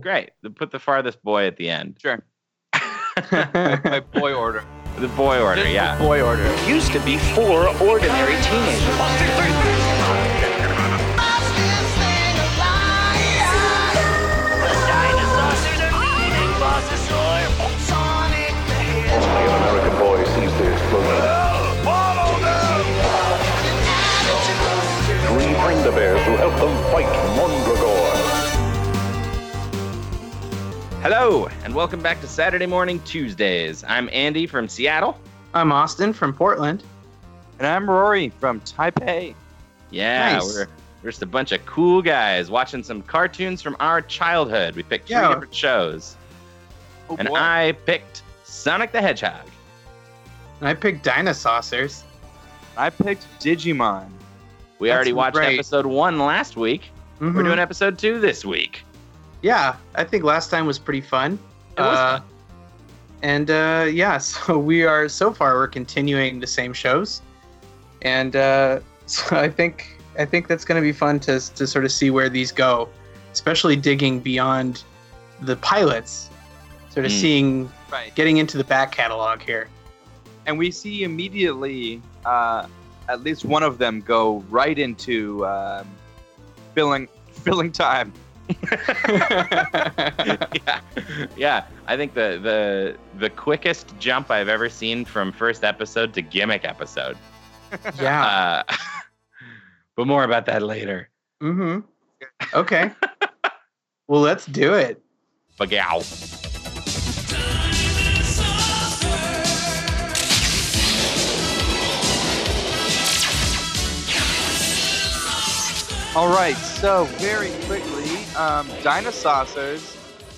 Great. Put the farthest boy at the end. Sure. My boy order. The boy order, yeah. Boy order. Used to be four ordinary teenagers. Only an American boy sees the explosion. Three panda bears who help them fight Mondragor. Hello, and welcome back to Saturday Morning Tuesdays. I'm Andy from Seattle. I'm Austin from Portland. And I'm Rory from Taipei. Yeah, Nice. we're, we're just a bunch of cool guys watching some cartoons from our childhood. We picked three Yeah. different shows, Oh, and boy. I picked Sonic the Hedgehog. And I picked Dinosaucers. I picked Digimon. We That's already watched right. episode one last week. We're Mhm. doing episode two this week. Yeah, I think last time was pretty fun. It was Uh, fun. And uh, yeah, so we are so far we're continuing the same shows, and uh, so I think I think that's going to be fun to to sort of see where these go, especially digging beyond the pilots, sort of Mm. seeing Right. getting into the back catalog here. And we see immediately uh, at least one of them go right into um, filling filling time. yeah, yeah. I think the the the quickest jump I've ever seen from first episode to gimmick episode. yeah. Uh, but more about that later. mm-hmm. Okay. well, let's do it. Bagow. All right, so very quickly, um, Dinosaucers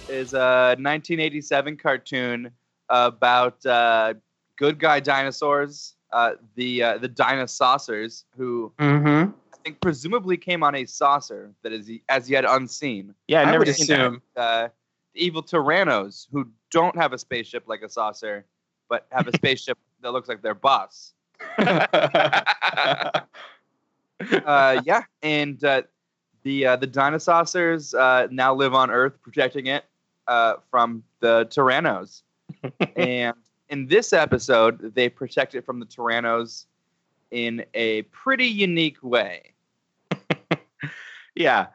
is a 1987 cartoon about uh, good guy dinosaurs, uh, the uh, the Dinosaucers, who Mm-hmm. I think presumably came on a saucer that is as yet unseen. Yeah, I've I never that. Uh, the evil Tyrannos, who don't have a spaceship like a saucer, but have a spaceship that looks like their boss. uh, yeah, and uh, the uh, the Dinosaucers uh, now live on Earth, protecting it uh, from the Tyrannos. and in this episode, they protect it from the Tyrannos in a pretty unique way. yeah.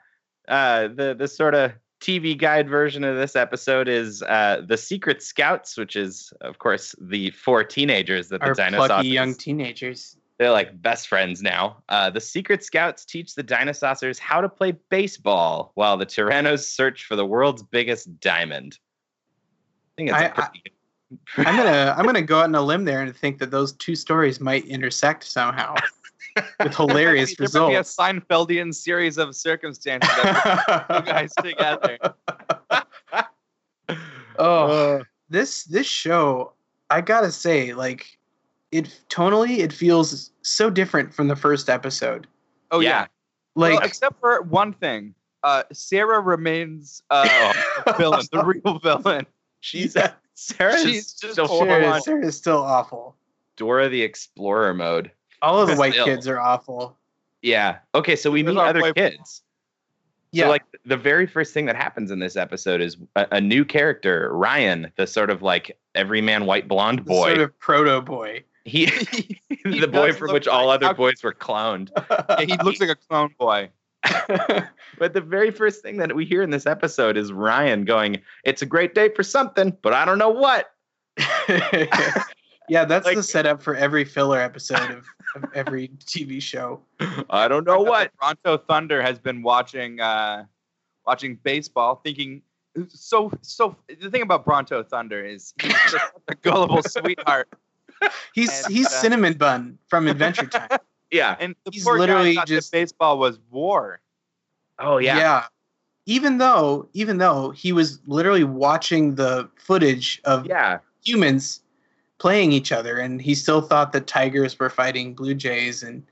Uh, the the sort of TV guide version of this episode is uh, the Secret Scouts, which is of course the four teenagers that the dinosaurs. plucky young teenagers. They're like best friends now. Uh, the Secret Scouts teach the dinosaurs how to play baseball, while the Tyrannos search for the world's biggest diamond. I think it's a I- pretty. I'm gonna I'm gonna go out on a limb there and think that those two stories might intersect somehow with hilarious there might be a. Seinfeldian series of circumstances that you guys together. oh, this this show, I gotta say, like, it tonally it feels so different from the first episode. Oh Yeah. yeah. Like, well, except for one thing. Uh, Sarah remains uh, villain, the real villain. She's Yeah. Sarah's She's just still Sarah, on Sarah is still awful. Dora the Explorer mode. All of the white Still. kids are awful. Yeah. Okay, so we Where's meet other boy- kids. Yeah, So like the very first thing that happens in this episode is a, a new character, Ryan, the sort of like everyman white blonde the boy. sort of proto boy. He, He the boy from which all other boys were cloned. Yeah, he looks like a clone boy. But the very first thing that we hear in this episode is Ryan going, "It's a great day for something, but I don't know what." yeah, that's Like- the setup for every filler episode of, of every TV show. I don't know what. Bronto Thunder has been watching uh, watching baseball, thinking so so. The thing about Bronto Thunder is he's a gullible sweetheart, He's And, he's uh, Cinnamon Bun from Adventure Time. Yeah. and the He's poor literally guy just- that baseball was war. Oh yeah, yeah. Even though even though he was literally watching the footage of Yeah. humans playing each other and he still thought that tigers were fighting blue jays and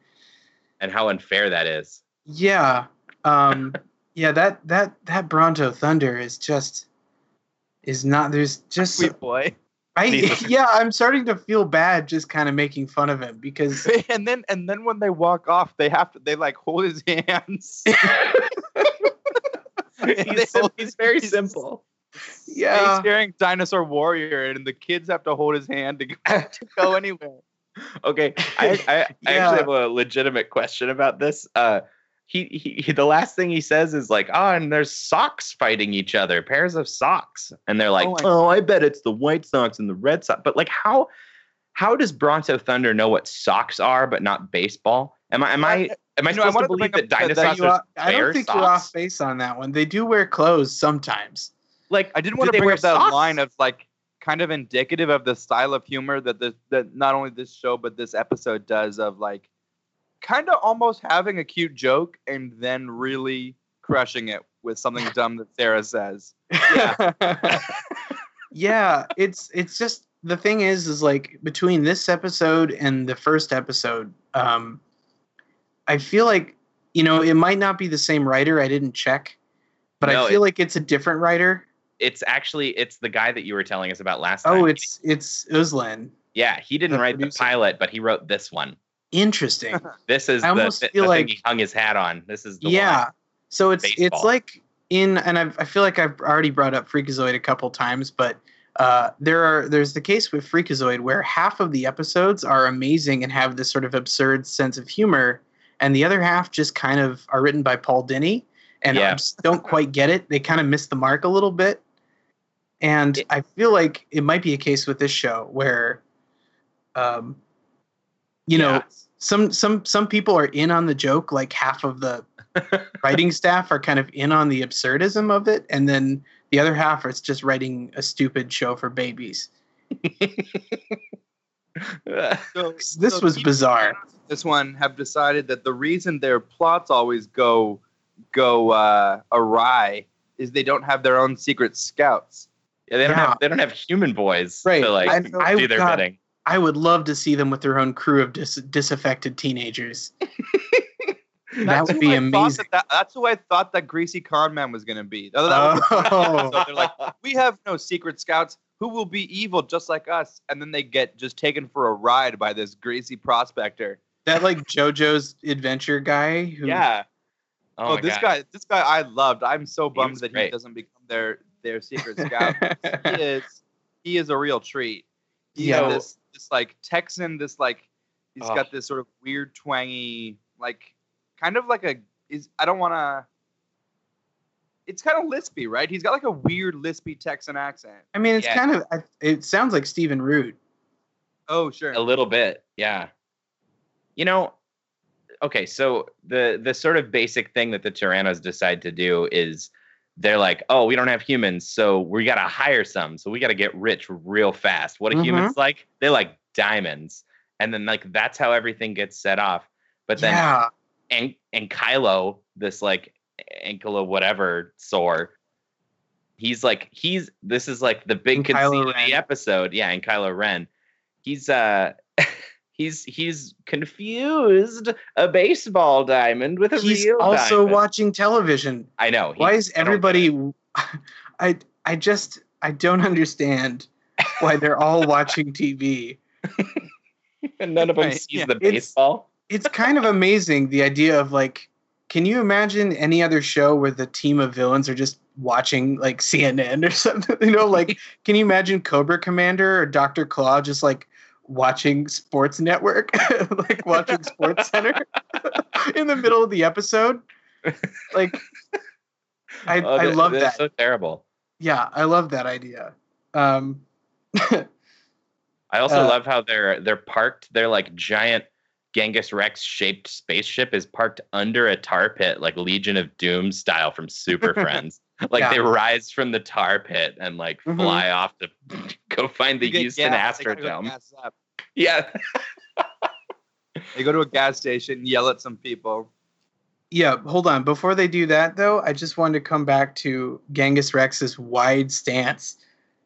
And how unfair that is. yeah. Um yeah, that that that Bronto Thunder is just is not there's just Sweet boy. I Needless- yeah, I'm starting to feel bad just kind of making fun of him because and then and then when they walk off, they have to they like hold his hands. He's, sim- hold- he's very he's- simple. Yeah. He's staring dinosaur warrior, and the kids have to hold his hand to go, to go anywhere. Okay, I, I, I Yeah. actually have a legitimate question about this. Uh, he, he, he, the last thing he says is like, oh, and there's socks fighting each other, pairs of socks, and they're like, Oh, I- oh, I bet it's the White Sox and the Red Sox. But like, how, how does Bronto Thunder know what socks are but not baseball? Am I, am I, am I You know, I supposed to wanted to believe that up that- that dinosaurs You are- I don't think socks? you're off base on that one. They do wear clothes sometimes. Like, I did do want to they bring wear up that socks? line of like kind of indicative of the style of humor that this that not only this show but this episode does of like kind of almost having a cute joke and then really crushing it with something dumb that Sarah says. Yeah. yeah, it's it's just the thing is is like between this episode and the first episode, um I feel like you know, it might not be the same writer, I didn't check, but No, I feel like it's a different writer. it's actually it's the guy that you were telling us about last time. Oh, it's it's Uzlan. yeah, he didn't the write the pilot, but he wrote this one. Interesting. This is I the, almost the, feel the thing like- he hung his hat on. This is the yeah. So it's it's like in and I've, I feel like I've already brought up Freakazoid a couple times, but uh, there are there's the case with Freakazoid where half of the episodes are amazing and have this sort of absurd sense of humor, and the other half just kind of are written by Paul Dini and I Yeah. just don't quite get it. They kind of miss the mark a little bit, and I feel like it might be a case with this show where, um, you know, Yeah. some some some people are in on the joke like half of the writing staff are kind of in on the absurdism of it and then the other half is just writing a stupid show for babies So, this so was bizarre this one have decided that the reason their plots always go go uh, awry is they don't have their own secret scouts. Yeah, they don't Yeah. have they don't have human boys Right. to like I- I- do their God, bidding. I would love to see them with their own crew of dis- disaffected teenagers that That's would who be I thought amazing That, that, that's who I thought that greasy con man was going to be. That- that was- Oh. so they're like, we have no secret scouts who will be evil just like us, and then they get just taken for a ride by this greasy prospector. that like jojo's adventure guy who yeah. Oh, Oh, this God. guy, this guy, I loved. I'm so bummed was that he doesn't become their their secret scout. he is he is a real treat. He's Yeah. this this like Texan, this like he's Oh. got this sort of weird twangy, like kind of like a is I don't wanna it's kind of lispy, right? He's got like a weird lispy Texan accent. i mean it's Yeah. kind of it sounds like stephen root Oh, sure. a little bit yeah you know okay so the the sort of basic thing that the tyrannos decide to do is they're like oh we don't have humans so we got to hire some so we got to get rich real fast what do Mhm. humans like they like diamonds and then like that's how everything gets set off but then yeah and and Kylo, this like Ankylo whatever sore, he's like he's this is like the big conceit of the episode. Yeah, and Kylo Ren. He's uh he's he's confused a baseball diamond with a he's real also diamond. watching television I know. he- why is I don't get everybody i i just i don't understand why they're all watching tv and none of them Right, sees yeah. the It's- baseball. it's kind of amazing the idea of like can you imagine any other show where the team of villains are just watching like cnn or something you know like can you imagine cobra commander or dr claw just like watching sports network like watching sports center in the middle of the episode like i Oh, i love that so terrible. yeah i love that idea um I also Uh, love how they're they're parked. They're like giant Genghis Rex shaped spaceship is parked under a tar pit, like Legion of Doom style from Super Friends. Like Yeah. they rise from the tar pit and like Mhm. fly off to go find the get Houston gas, they go Astrodome. gas up. Yeah. They go to a gas station, yell at some people. Yeah, hold on. Before they do that, though, I just wanted to come back to Genghis Rex's wide stance,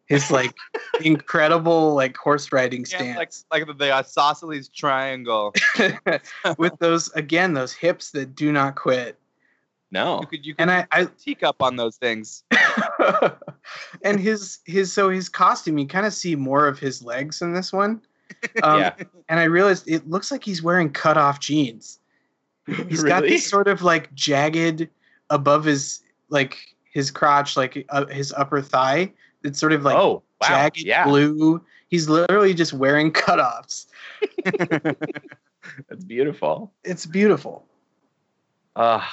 his like incredible like horse riding Yeah, like stance like the, the isosceles triangle. with those again those hips that do not quit. No. You could you could And I, I teacup on those things. and his his so his costume, you kind of see more of his legs in this one. Um, yeah. And I realized it looks like he's wearing cut off jeans. He's got Really? this sort of like jagged above his like his crotch, like uh, his upper thigh. It's sort of like oh wow, jagged yeah, blue. He's literally just wearing cutoffs. that's beautiful. It's beautiful. Uh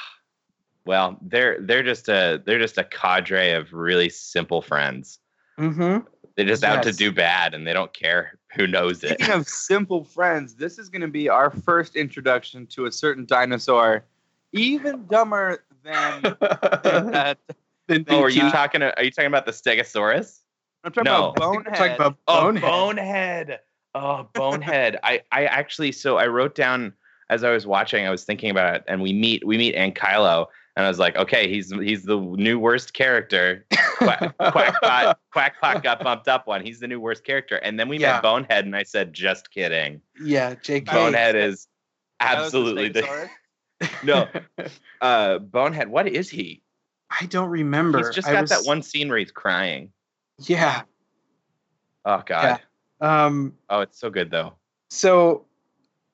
well, they're they're just a they're just a cadre of really simple friends. Mm-hmm. They're just out to do bad, and they don't care who knows it. Speaking of simple friends, this is going to be our first introduction to a certain dinosaur, even dumber than. than uh, Oh, are you talking? Are you talking about the Stegosaurus? I'm talking No. about Bonehead. Talk about Oh, bonehead. bonehead. Oh, bonehead. I I actually so I wrote down as I was watching. I was thinking about it, and we meet we meet Ankylo, and I was like, okay, he's he's the new worst character. Quack, Quackpot Quackpot got bumped up one. He's the new worst character, and then we Yeah. met Bonehead, and I said, just kidding. Yeah, Jake. Bonehead is That was the absolutely the, no. Uh, Bonehead. What is he? I don't remember. He's just got was- that one scene where he's crying. Yeah. Oh God. Um. Oh, it's so good though. So,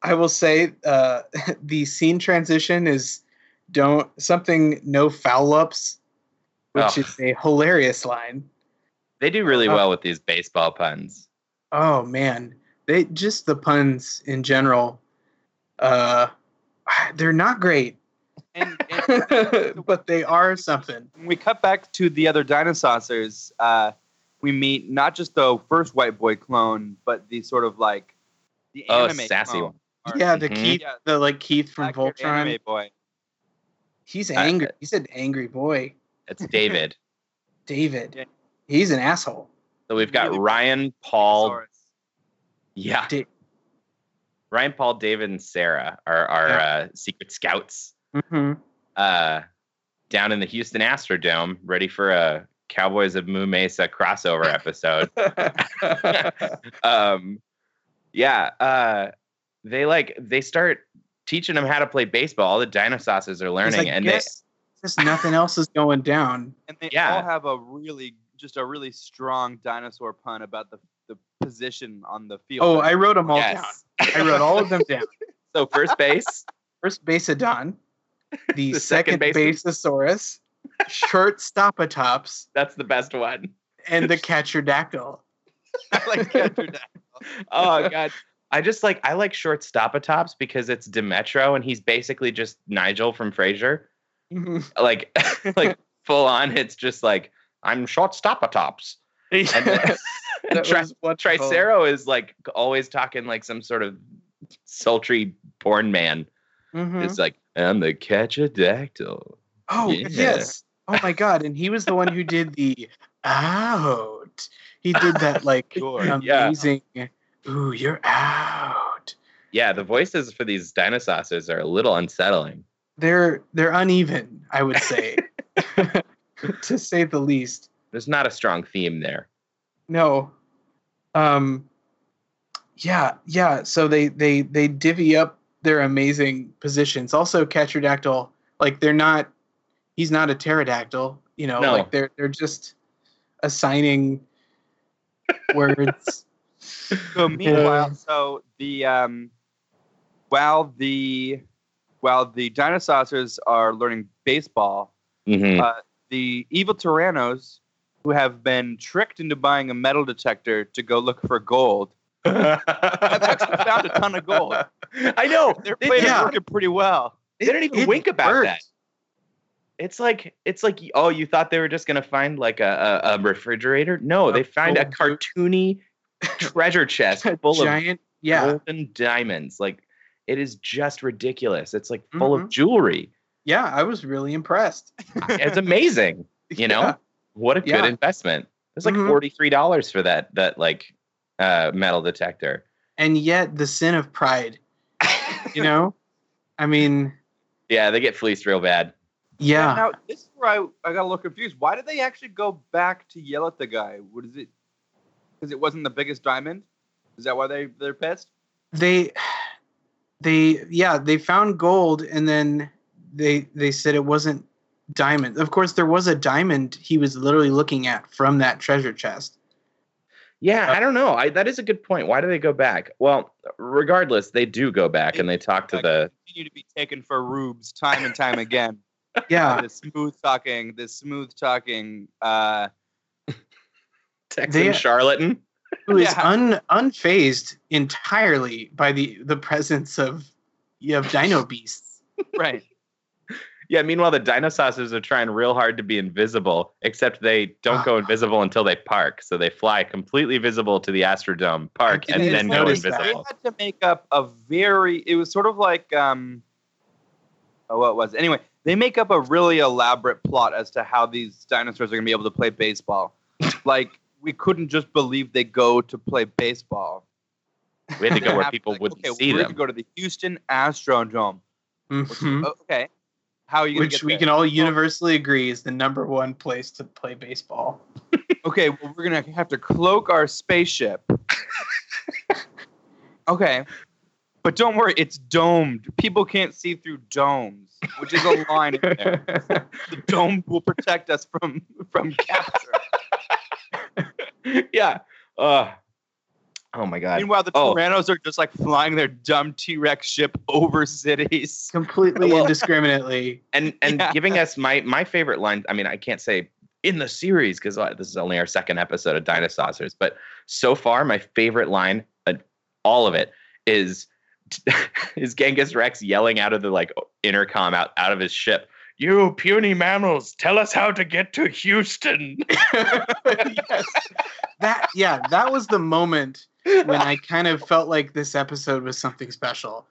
I will say, uh, the scene transition is don't something no foul ups, which Oh. is a hilarious line. They do really Oh. well with these baseball puns. Oh man, they just the puns in general. Uh, they're not great, And, and but they are something. when we cut back to the other dinosaurs, uh, we meet not just the first white boy clone, but the sort of like the Oh, anime sassy clone. one. Yeah, the Mhm. Keith, the like Keith from Voltron. anime boy. He's Uh, angry. He's an angry boy. It's David. David. He's an asshole. So we've got Really Ryan, Paul, yeah, Da- Ryan, Paul, David, and Sarah are our Yeah. uh, secret scouts Mhm. uh, down in the Houston Astrodome, ready for a Cowboys of Moo Mesa crossover episode. um, yeah, uh, they like they start teaching them how to play baseball. All the dinosaurs are learning, like, and they "Guess- guess nothing else is going down. And they Yeah. all have a really, just a really strong dinosaur pun about the the position on the field. Oh, I wrote them all yes. down. I wrote all of them down. so first base, First baseodon, the, The second second, baseman. baseosaurus, short stopatops, that's the best one. and the catcherdactyl. I like Catcher Dad. oh god i just like i like short stopatops because it's Dimetro and he's basically just nigel from frasier Mhm. like like full on it's just like i'm short stopatops and then That Tri- was tricero is like always talking like some sort of sultry porn man Mhm. it's like i'm the catcherdactyl Oh Yeah. yes. Oh my god! And he was the one who did the out. He did that like Sure, yeah. Ooh, you're out. yeah the voices for these dinosaurs are a little unsettling They're they're uneven, I would say, to say the least. there's not a strong theme there No. Um. Yeah, yeah. So they they they divvy up their amazing positions. Also, Catcherdactyl, like they're not. He's not a pterodactyl. You know, No. like they're they're just assigning words. So meanwhile, so the um, while the while the dinosaurs are learning baseball, Mhm. uh, the evil Tyrannos, who have been tricked into buying a metal detector to go look for gold, have actually found a ton of gold. I know. Their They- plan Yeah. is working pretty well. They didn't even It wink about worked. that. It's like it's like oh, you thought they were just gonna find like a, a, a refrigerator? No, A they find a cartoony treasure chest A full of giant, yeah, golden diamonds. Like it is just ridiculous. It's like full of Mhm. jewelry. yeah. I was really impressed. It's amazing. You know? Yeah. What a good Yeah. investment. It's like Mhm. forty three dollars for that that like uh, metal detector. and yet the sin of pride. You know, I mean, Yeah, they get fleeced real bad. yeah. Now this is where I, I got a little confused. Why did they actually go back to yell at the guy? What is it? Because it wasn't the biggest diamond. Is that why they they're pissed? they they yeah they found gold and then they they said it wasn't diamond of course there was a diamond he was literally looking at from that treasure chest Yeah, I don't know. I, that is a good point. Why do they go back? Well, regardless, they do go back and they talk to the. continue to be taken for rubes time and time again. Yeah, this smooth talking, this smooth talking. Uh, Texan They- charlatan. who is Yeah. un unfazed entirely by the the presence of you have dino beasts. right. Yeah. Meanwhile, the dinosaurs are trying real hard to be invisible, except they don't go Ah. invisible until they park. So they fly completely visible to the Astrodome, park, and then go invisible. They had to make up a very. It was sort of like um. Oh, what was it? anyway? They make up a really elaborate plot as to how these dinosaurs are going to be able to play baseball. like we couldn't just believe they go to play baseball. We had to go where people like, wouldn't okay, see we're them. to go to the Houston Astrodome. Which, Mhm. Okay, how are you Which get we can all universally agree is the number one place to play baseball. Okay, well, we're gonna have to cloak our spaceship. okay, but don't worry, it's domed. People can't see through domes, which is a line in there. The dome will protect us from from capture. yeah. Uh, oh my god. Meanwhile, the Oh. Tyrannos are just like flying their dumb T Rex ship over cities. Completely Well- indiscriminately. and and Yeah. giving us my my favorite line. I mean, I can't say in the series because this is only our second episode of Dinosaucers, but so far my favorite line, uh, all of it, is is Genghis Rex yelling out of the like intercom out out of his ship. You puny mammals, tell us how to get to Houston. yes. That yeah, that was the moment when I kind of felt like this episode was something special.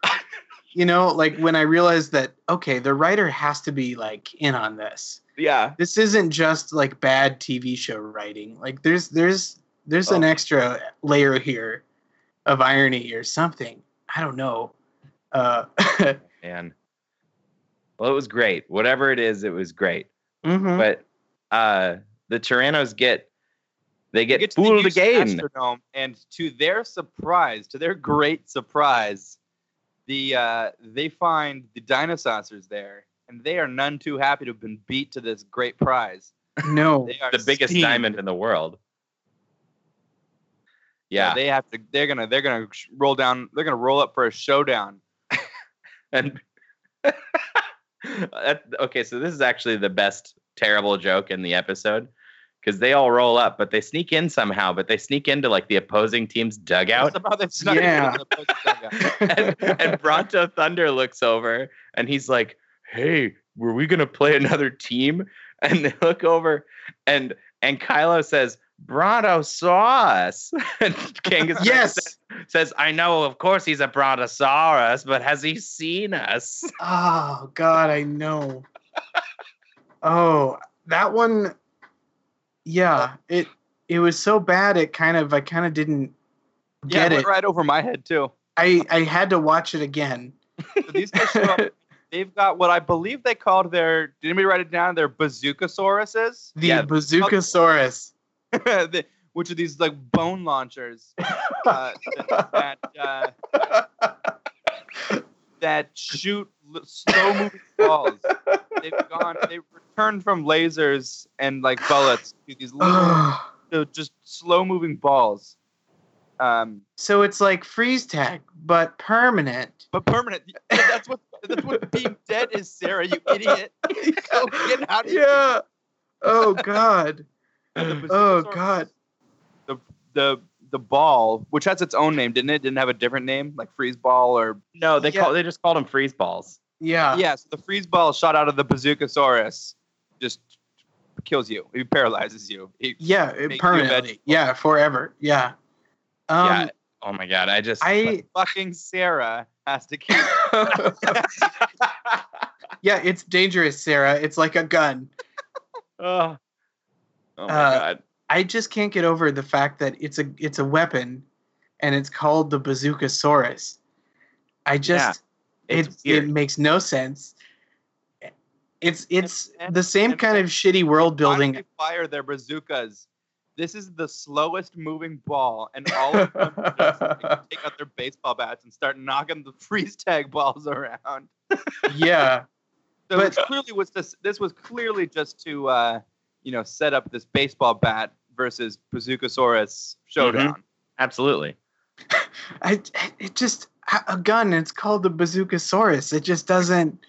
You know, like when I realized that okay, the writer has to be like in on this. yeah, This isn't just like bad TV show writing. Like there's there's there's an Oh. extra layer here of irony or something. I don't know. Uh man. Well, it was great. Whatever it is, it was great. mhm. But uh the Tyrannos get they They get, get to the fooled again. Astrodome, and to their surprise, to their great surprise, the uh, they find the dinosaurs there, and they are none too happy to have been beat to this great prize. no. They are the biggest steamed. diamond in the world. So Yeah, they have to. They're gonna. They're gonna roll down. They're gonna roll up for a showdown. and that, okay, so this is actually the best terrible joke in the episode because they all roll up, but they sneak in somehow. But they sneak into like the opposing team's dugout, Somehow they've Yeah. the dugout. and, and Bronto Thunder looks over and he's like, "Hey, were we gonna play another team?" And they look over, and and Kylo says. Bronto saw. And Genghis Yes. says, says, I know, of course he's a brontosaurus, but has he seen us? Oh God, I know. Oh, that one. Yeah, it it was so bad. It kind of I kind of didn't yeah, get it it. went right over my head too. I I had to watch it again. So these guys show up. They've got what I believe they called their. Did anybody write it down? Their bazookasauruses, The Yeah. Bazookasaurus. The- which are these like bone launchers uh, that that, uh, that shoot slow moving balls. They've gone. They've returned from lasers and like bullets to these little, just slow moving balls. Um, so it's like freeze tag, but permanent. but permanent. That's what that's what being dead is, Sarah. You idiot. So get out of here. yeah. Oh God. And the Oh Bazookasaurus- God. The the the ball, which has its own name, didn't it? Didn't have a different name, like freeze ball or No, they Yeah. call they just called them freeze balls. Yeah. yeah. So the freeze ball shot out of the Bazookasaurus just kills you. It paralyzes you. It- Yeah. Make It you permanently. vegetable. Yeah. Forever. Yeah. Um, yeah. Oh my god, I just I fucking Sarah has to keep. yeah. It's dangerous, Sarah. It's like a gun. oh, oh my Uh, god. I just can't get over the fact that it's a it's a weapon, and it's called the Bazookasaurus. I just It's it weird. it makes no sense. It's it's and- the same and- kind of shitty world building. Finally fire their bazookas. This is the slowest moving ball, and all of them just like, take out their baseball bats and start knocking the freeze tag balls around. yeah, So But- it clearly was this. This was clearly just to, uh, you know, set up this baseball bat versus Bazookasaurus showdown. Mm-hmm. Absolutely. I it just a gun. It's called the Bazookasaurus. It just doesn't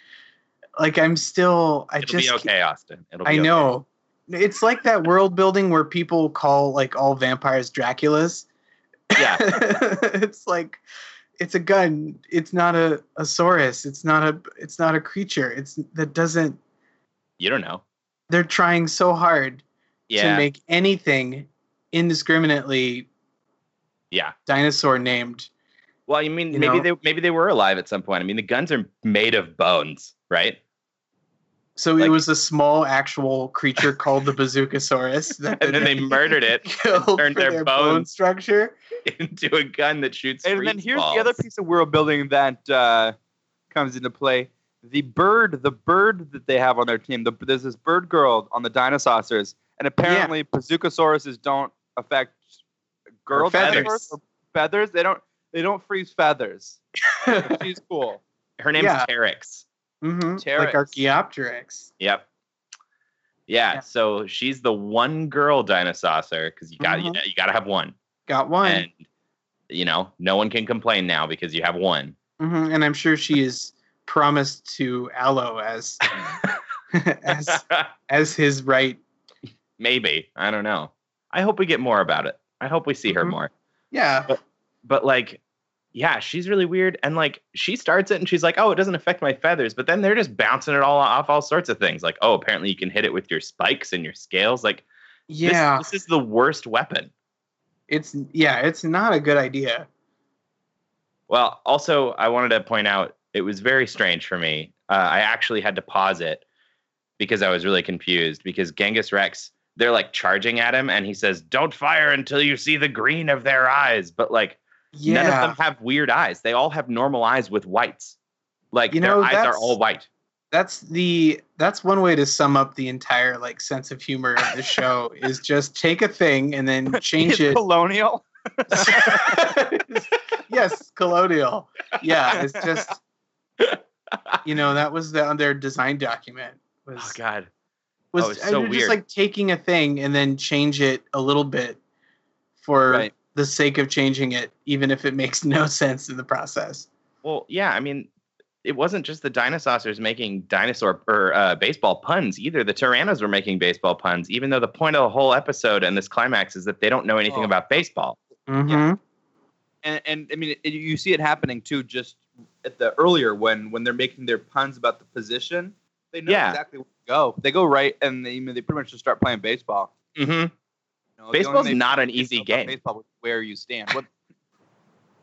like I'm still I It'll just be okay, Austin. It'll be I okay. know. It's like that world building where people call like all vampires Draculas. Yeah. it's like it's a gun. It's not a, a saurus. It's not a it's not a creature. It's that doesn't You don't know. They're trying so hard Yeah. to make anything indiscriminately yeah. dinosaur named. Well, you mean You maybe know? they maybe they were alive at some point. I mean, the guns are made of bones, right? So Like- it was a small actual creature called the Bazookasaurus that And then they murdered it, killed turned their their bone bones structure. into a gun that shoots. And then here's balls. the other piece of world building that uh, comes into play. The bird, the bird that they have on their team. The, there's this bird girl on the Dinosaucers, and apparently Bazookasaurus don't affect girl Or feathers. dinosaurs or feathers. They don't. They don't freeze feathers. She's cool. Her name's Yeah. Teryx. hmm Like Archaeopteryx. Yep. Yeah, Yeah. so she's the one girl dinosaur because you got you, Mhm. you got to have one, Got one. and you know no one can complain now because you have one. hmm And I'm sure she is promised to Allo as as as his right. Maybe I don't know. I hope we get more about it. I hope we see her Mhm. more. Yeah. But but like, yeah, she's really weird, and like she starts it and she's like, "Oh, it doesn't affect my feathers," but then they're just bouncing it all off all sorts of things. Like, oh, apparently you can hit it with your spikes and your scales. Like, this- Yeah. this is the worst weapon. It's yeah, it's not a good idea. Well, also, I wanted to point out it was very strange for me. Uh, I actually had to pause it because I was really confused because Genghis Rex, they're like charging at him and he says, Don't fire until you see the green of their eyes. But like, Yeah. none of them have weird eyes. They all have normal eyes with whites. Like, You their know, eyes are all white. that's the that's one way to sum up the entire like sense of humor of the show is just take a thing and then change it. colonial. yes, colonial. Yeah, it's just you know that was the, on their design document was Oh, God. was Oh, it's uh, so you're just like taking a thing and then change it a little bit for Right. the sake of changing it, even if it makes no sense in the process. Well, yeah, I mean, it wasn't just the dinosaurs making dinosaur or uh, baseball puns either. The Tyrannos were making baseball puns, even though the point of the whole episode and this climax is that they don't know anything Oh. about baseball. Mm-hmm. and and I mean, it, you see it happening too. Just at the earlier when when they're making their puns about the position, they know Yeah. exactly where to go. They go right, and they they pretty much just start playing baseball. Mm-hmm. You know, the only Baseball's thing not an easy game. Baseball was where you stand. What,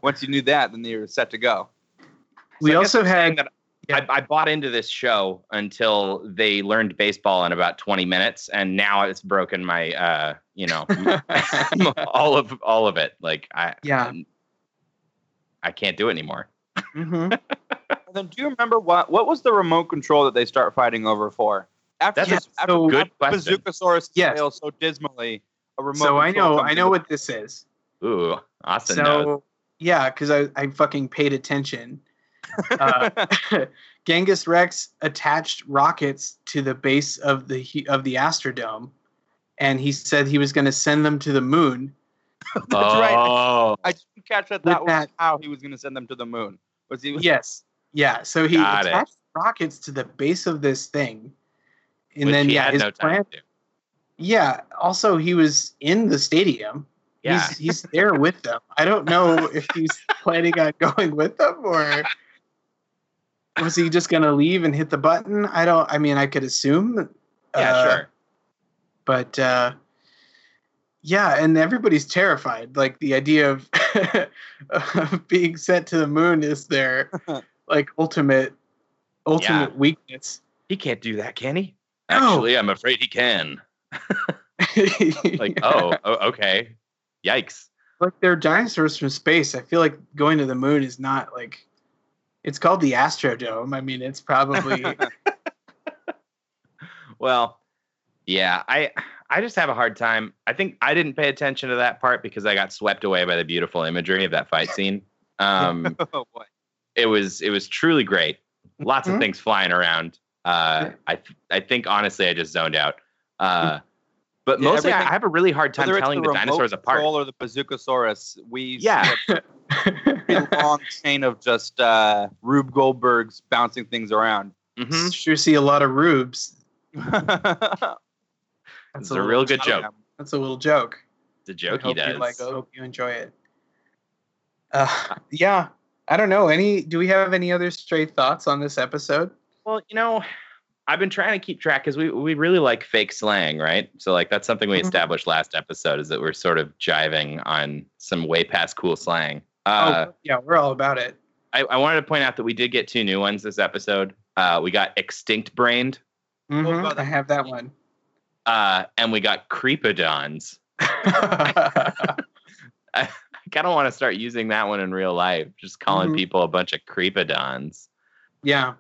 once you knew that, then you're set to go. We I also had that yeah. I, I bought into this show until they learned baseball in about 20 minutes, and now it's broken my, uh, you know, all of all of it. Like I, Yeah. I can't do it anymore. Hmm And then, do you remember what what was the remote control that they start fighting over for? After That's this, a after, so- Good after question. Bazookasaurus Yes. fails so dismally, a remote. So I know I know what this is. Ooh, Austin knows. So yeah, because I, I fucking paid attention. Uh, Genghis Rex attached rockets to the base of the he- of the Astrodome, and he said he was going to send them to the moon. That's right. Oh, I didn't catch that. That With was that- how he was going to send them to the moon. Was he? Yes, yeah. So he Got it. attached rockets to the base of this thing, and which then he yeah, had his no time plan. to. Yeah. Also, he was in the stadium. Yeah. He's, he's there with them. I don't know if he's planning on going with them or was he just going to leave and hit the button? I don't, I mean, I could assume. Yeah, uh, sure. But uh, yeah, and everybody's terrified. Like the idea of, of being sent to the moon is their like ultimate, ultimate weakness. He can't do that, can he? No. Actually, I'm afraid he can. Like, oh, oh, okay. Yikes. like they're dinosaurs from space. I feel like going to the moon is not like it's called the Astrodome. I mean, it's probably Well, yeah, I I just have a hard time. I think I didn't pay attention to that part because I got swept away by the beautiful imagery of that fight scene. Um, oh boy. it was it was truly great. Lots of Mhm. things flying around. Uh, I th- I think honestly I just zoned out. Uh, but Yeah, mostly I have a really hard time telling the, remote dinosaurs apart. or the Bazookasaurus, we Yeah. a long chain of just uh, Rube Goldberg's bouncing things around. Mm-hmm. Sure, see a lot of rubes. That's It's a real good joke. That's a little joke. The I joke he hope does. You like, hope you enjoy it. Uh, yeah, I don't know. Any? Do we have any other stray thoughts on this episode? Well, you know, I've been trying to keep track because we we really like fake slang, right? So like that's something we Mhm. established last episode is that we're sort of jiving on some way past cool slang. Uh, oh, yeah, we're all about it. I, I wanted to point out that we did get two new ones this episode. Uh, we got extinct brained, Mhm, about I have that one. Uh, and we got creepodons. I kind of want to start using that one in real life, just calling Mhm. people a bunch of creepodons. yeah,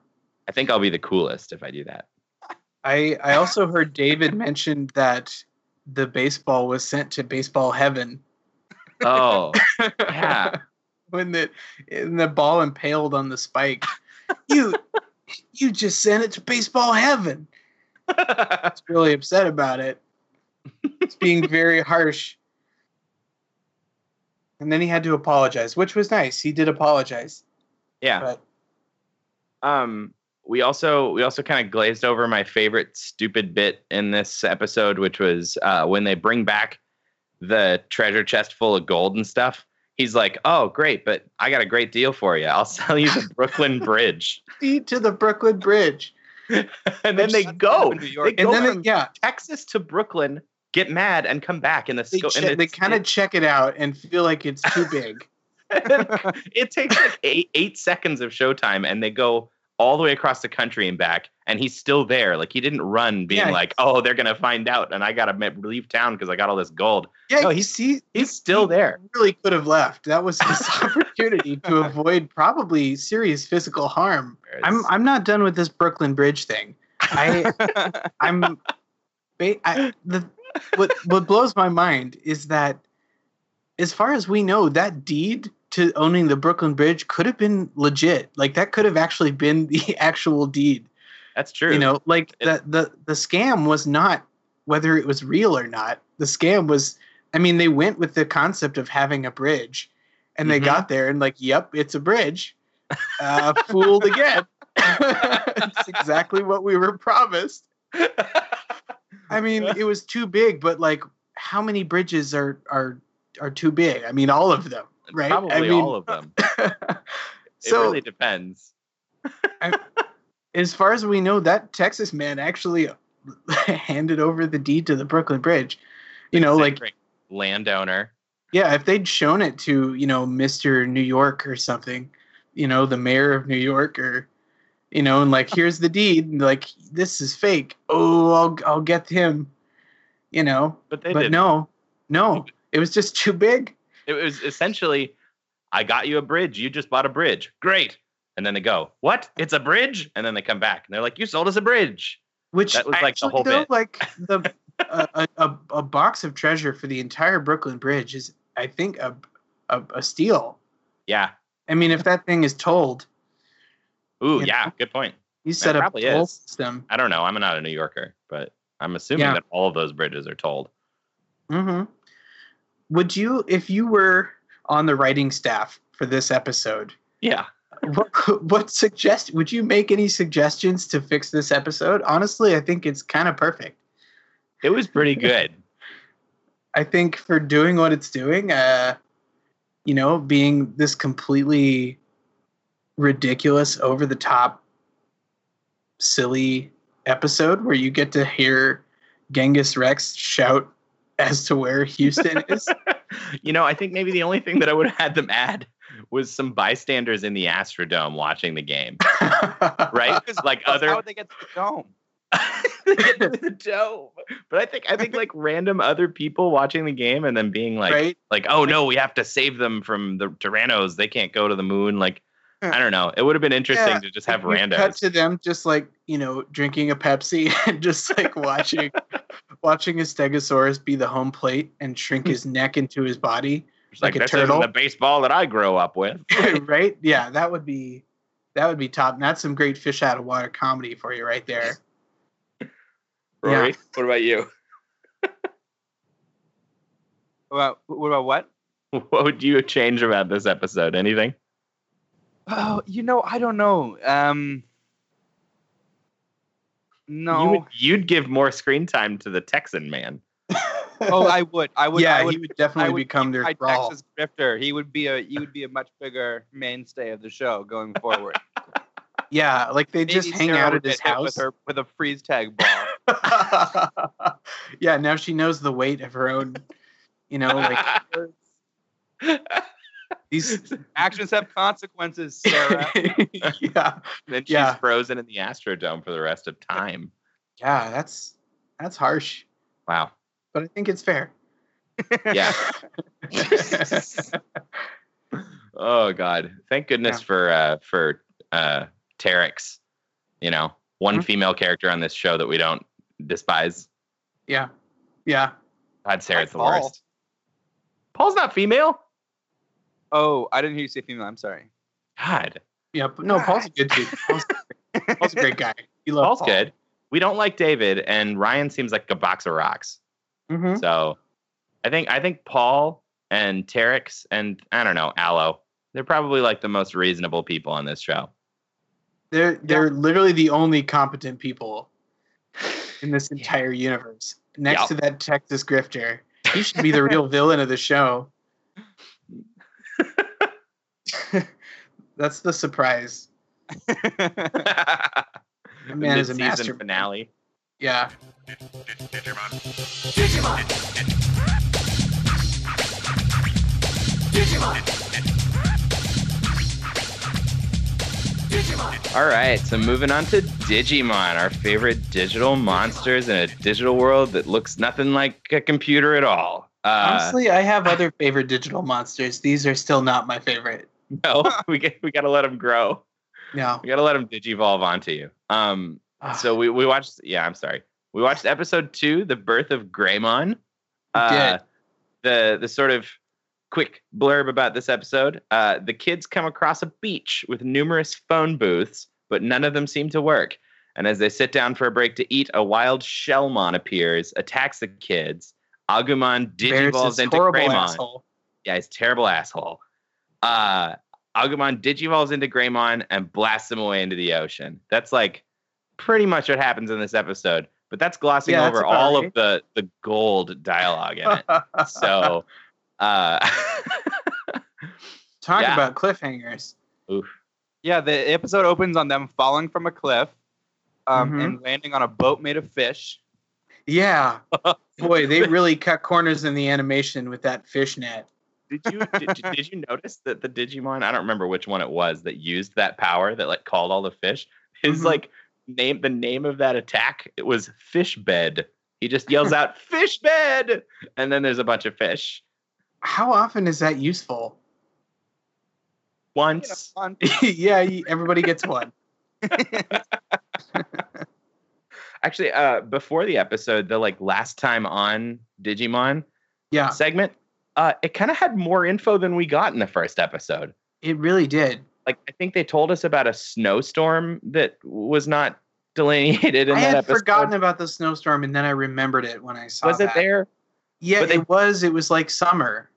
I think I'll be the coolest if I do that. I I also heard David mention that the baseball was sent to baseball heaven Oh, yeah. when the and the ball impaled on the spike. You you just sent it to baseball heaven. It's really upset about it. It's being very harsh. And then he had to apologize, which was nice. He did apologize. yeah. But Um, we also we also kind of glazed over my favorite stupid bit in this episode, which was uh, when they bring back the treasure chest full of gold and stuff. He's like, "Oh, great, but I got a great deal for you. I'll sell you the Brooklyn Bridge." to the Brooklyn Bridge. and then they go, in New York. they And go then from it, yeah, Texas to Brooklyn, get mad, and come back. And the they, sco- che- and they kind of check it out and feel like it's too big. it takes like eight, eight seconds of showtime and they go all the way across the country and back and he's still there like he didn't run being Yeah. like oh they're gonna find out and i gotta leave town because i got all this gold Yeah, No, he's he, he's still there. he there Really could have left. That was his opportunity to avoid probably serious physical harm. I'm I'm not done with this Brooklyn Bridge thing. I I'm I, the what what blows my mind is that as far as we know that deed to owning the Brooklyn Bridge could have been legit. Like that could have actually been the actual deed. That's true. You know like the the the scam was not whether it was real or not. The scam was I mean they went with the concept of having a bridge and they Mhm. got there and like yep it's a bridge uh fooled again. It's exactly what we were promised. I mean, it was too big, but like, how many bridges are are are too big? I mean, all of them, right? probably I mean, all of them it really depends as far as we know, that Texas man actually handed over the deed to the Brooklyn Bridge. You know, like, landowner yeah, if they'd shown it to you know Mister New York or something, you know, the mayor of New York or. You know, and like, here's the deed. And like, this is fake. Oh, I'll I'll get him. You know, but they but did no, no, it was just too big. It was essentially i got you a bridge you just bought a bridge great and then they go what it's a bridge and then they come back and they're like you sold us a bridge Which That was, like, the actually, whole though, bit. like the a, a, a, box of treasure for the entire Brooklyn Bridge is, I think, a a, a steal. yeah I mean, if that thing is told, ooh yeah know? good point you set up a toll is. system. I don't know. I'm not a New Yorker, but I'm assuming Yeah. that all of those bridges are tolled. hmm Would you, if you were on the writing staff for this episode, Yeah. what what suggest? Would you make any suggestions to fix this episode? Honestly, I think it's kind of perfect. It was pretty good. I think for doing what it's doing, uh, you know, being this completely ridiculous, over the top, silly episode where you get to hear Genghis Rex shout as to where Houston is. you know, I think maybe the only thing that I would have had them add was some bystanders in the Astrodome watching the game, right? Because like how other would they get to the dome? they get to the dome. But I think I think like random other people watching the game and then being like right? like, oh no, we have to save them from the Tyrannos. They can't go to the moon. Like, I don't know. It would have been interesting Yeah, to just have You Cut to them just like you know drinking a Pepsi and just like watching watching a Stegosaurus be the home plate and shrink his neck into his body. It's like, like a this isn't turtle. the baseball that I grow up with. right? Yeah, that would be that would be top. And that's some great fish out of water comedy for you right there. Rory, what about you? What, what about what? What would you change about this episode? Anything? Oh, you know, I don't know. Um, No. You would, you'd give more screen time to the Texan man. oh, I would. I would. yeah, I would, he would definitely would become their my thrall. Texas grifter. He would be a. He would be a much bigger mainstay of the show going forward. Yeah, like they just hang Sarah out at his house. with her with a freeze tag ball. yeah, now she knows the weight of her own. You know, like these. Actions have consequences, Sarah. yeah, then she's Yeah. frozen in the Astrodome for the rest of time. yeah, that's that's harsh, Wow. but I think it's fair. Yeah. Oh God. Thank goodness Yeah. for uh for uh Teryx. You know, one Mhm. female character on this show that we don't despise. yeah, yeah. God, Sarah's the Paul. worst. Paul's not female. Oh, I didn't hear you say female. I'm sorry. God. Yeah, but no, Paul's a good dude. Paul's, Paul's a great guy. You love Paul's Paul. good. We don't like David, and Ryan seems like a box of rocks. Mhm. So I think I think Paul and Teryx and I don't know, Allo. They're probably like the most reasonable people on this show. They're they're literally the only competent people in this entire universe. Next Yep. to that Texas grifter, he should be the real villain of the show. That's the surprise. the man is a master- finale. Yeah. Digimon. Digimon. Digimon. Digimon. All right, so moving on to Digimon, our favorite digital monsters in a digital world that looks nothing like a computer at all. Uh, Honestly, I have other favorite digital monsters. These are still not my favorite. No, we get, we got to let them grow. No. We got to let them digivolve onto you. Um, so we, we watched, yeah, I'm sorry. We watched episode two, The Birth of Greymon. Uh, did. The, the sort of quick blurb about this episode uh, the kids come across a beach with numerous phone booths, but none of them seem to work. And as they sit down for a break to eat, a wild Shellmon appears, attacks the kids. Agumon digivolves into Greymon. asshole. Yeah, he's a terrible asshole. Uh, Agumon digivolves into Greymon and blasts him away into the ocean. That's like pretty much what happens in this episode. But that's glossing Yeah, over about all right. of the the gold dialogue in it. so, uh, talk yeah. about cliffhangers. oof. Yeah, the episode opens on them falling from a cliff um, Mhm. and landing on a boat made of fish. Yeah. Boy, they really cut corners in the animation with that fishnet. Did you did, did- did you notice that the Digimon? I don't remember which one it was that used that power that like called all the fish. His Mhm. like name, the name of that attack, it was fish bed. He just yells out fish bed, and then there's a bunch of fish. How often is that useful? Once, Fun. yeah, everybody gets one. actually, uh, before the episode, the like last time on Digimon Yeah, segment, uh, it kind of had more info than we got in the first episode. it really did. Like, I think they told us about a snowstorm that was not delineated in I that had episode. forgotten about the snowstorm and then I remembered it when I saw it. was it there? Yeah, they- it was. It was like summer.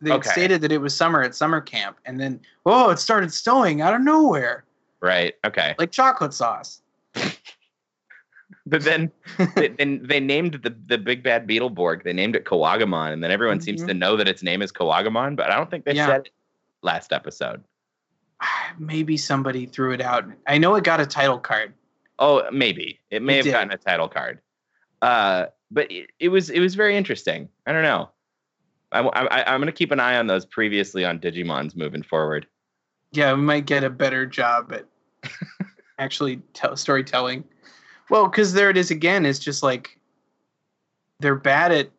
They Okay. stated that it was summer at summer camp, and then oh, it started snowing out of nowhere, Right. Okay. like chocolate sauce. But then they, then they named the the big bad Beetleborg. They named it Kuwagamon, and then everyone seems Mhm. to know that its name is Kuwagamon, but I don't think they Yeah. said it last episode. Maybe somebody threw it out. I know it got a title card. Oh, maybe it may It have did. gotten a title card. Uh, but it, it was it was very interesting. I don't know. I, I, I'm going to keep an eye on those previously on Digimons moving forward. Yeah, we might get a better job at actually tell storytelling. Well, because there it is again. It's just like they're bad at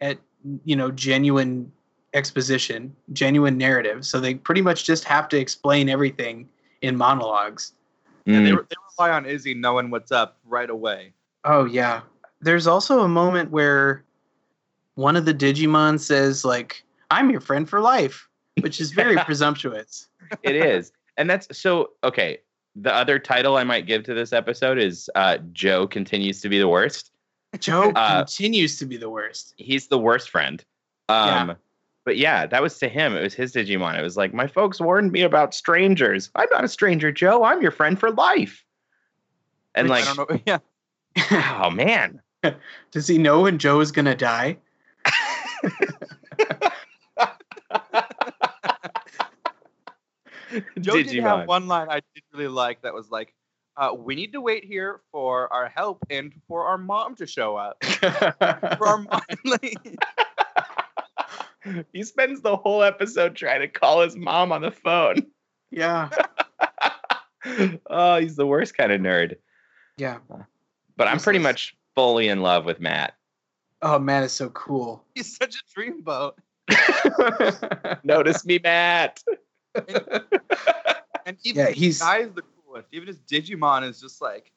at you know genuine exposition, genuine narrative. So they pretty much just have to explain everything in monologues. And they, Mm. they rely on Izzy knowing what's up right away. Oh yeah. There's also a moment where one of the Digimon says like, "I'm your friend for life," which is very presumptuous. it is, and that's so okay. The other title I might give to this episode is uh, Joe continues to be the worst. Joe Uh, continues to be the worst. he's the worst friend. Um, Yeah. But yeah, that was to him. It was his Digimon. It was like, my folks warned me about strangers. I'm not a stranger, Joe. I'm your friend for life. And Which like, I don't know. Yeah. Oh man. Does he know when Joe is gonna die? Joe did have Digimon. one line I did really like that was like, uh, "We need to wait here for our help and for our mom to show up." For our mom, like, he spends the whole episode trying to call his mom on the phone. yeah, oh, he's the worst kind of nerd. yeah. But I'm pretty much fully in love with Matt. Oh Matt is so cool. he's such a dreamboat. Notice me, Matt. And even Yeah, his he's- guy is the coolest. Even his Digimon is just like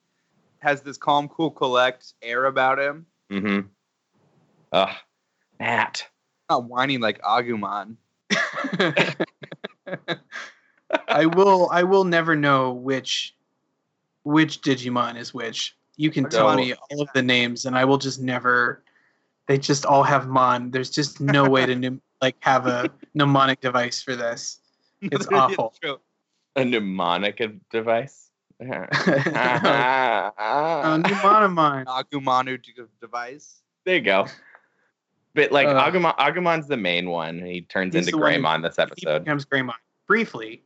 has this calm, cool, collect air about him. Mm-hmm. Ugh, Matt. Not whining like Agumon. I will. I will never know which which Digimon is which. You can tell No. me all of the names, and I will just never. They just all have mon. There's just no way to mnem- like have a mnemonic device for this. It's awful. true. A mnemonic device. uh, there Mnemonomon. Agumanu d- device. you go. But like Uh, Agumon, Agumon's the main one. He turns into the one- Greymon this He episode. becomes Greymon briefly.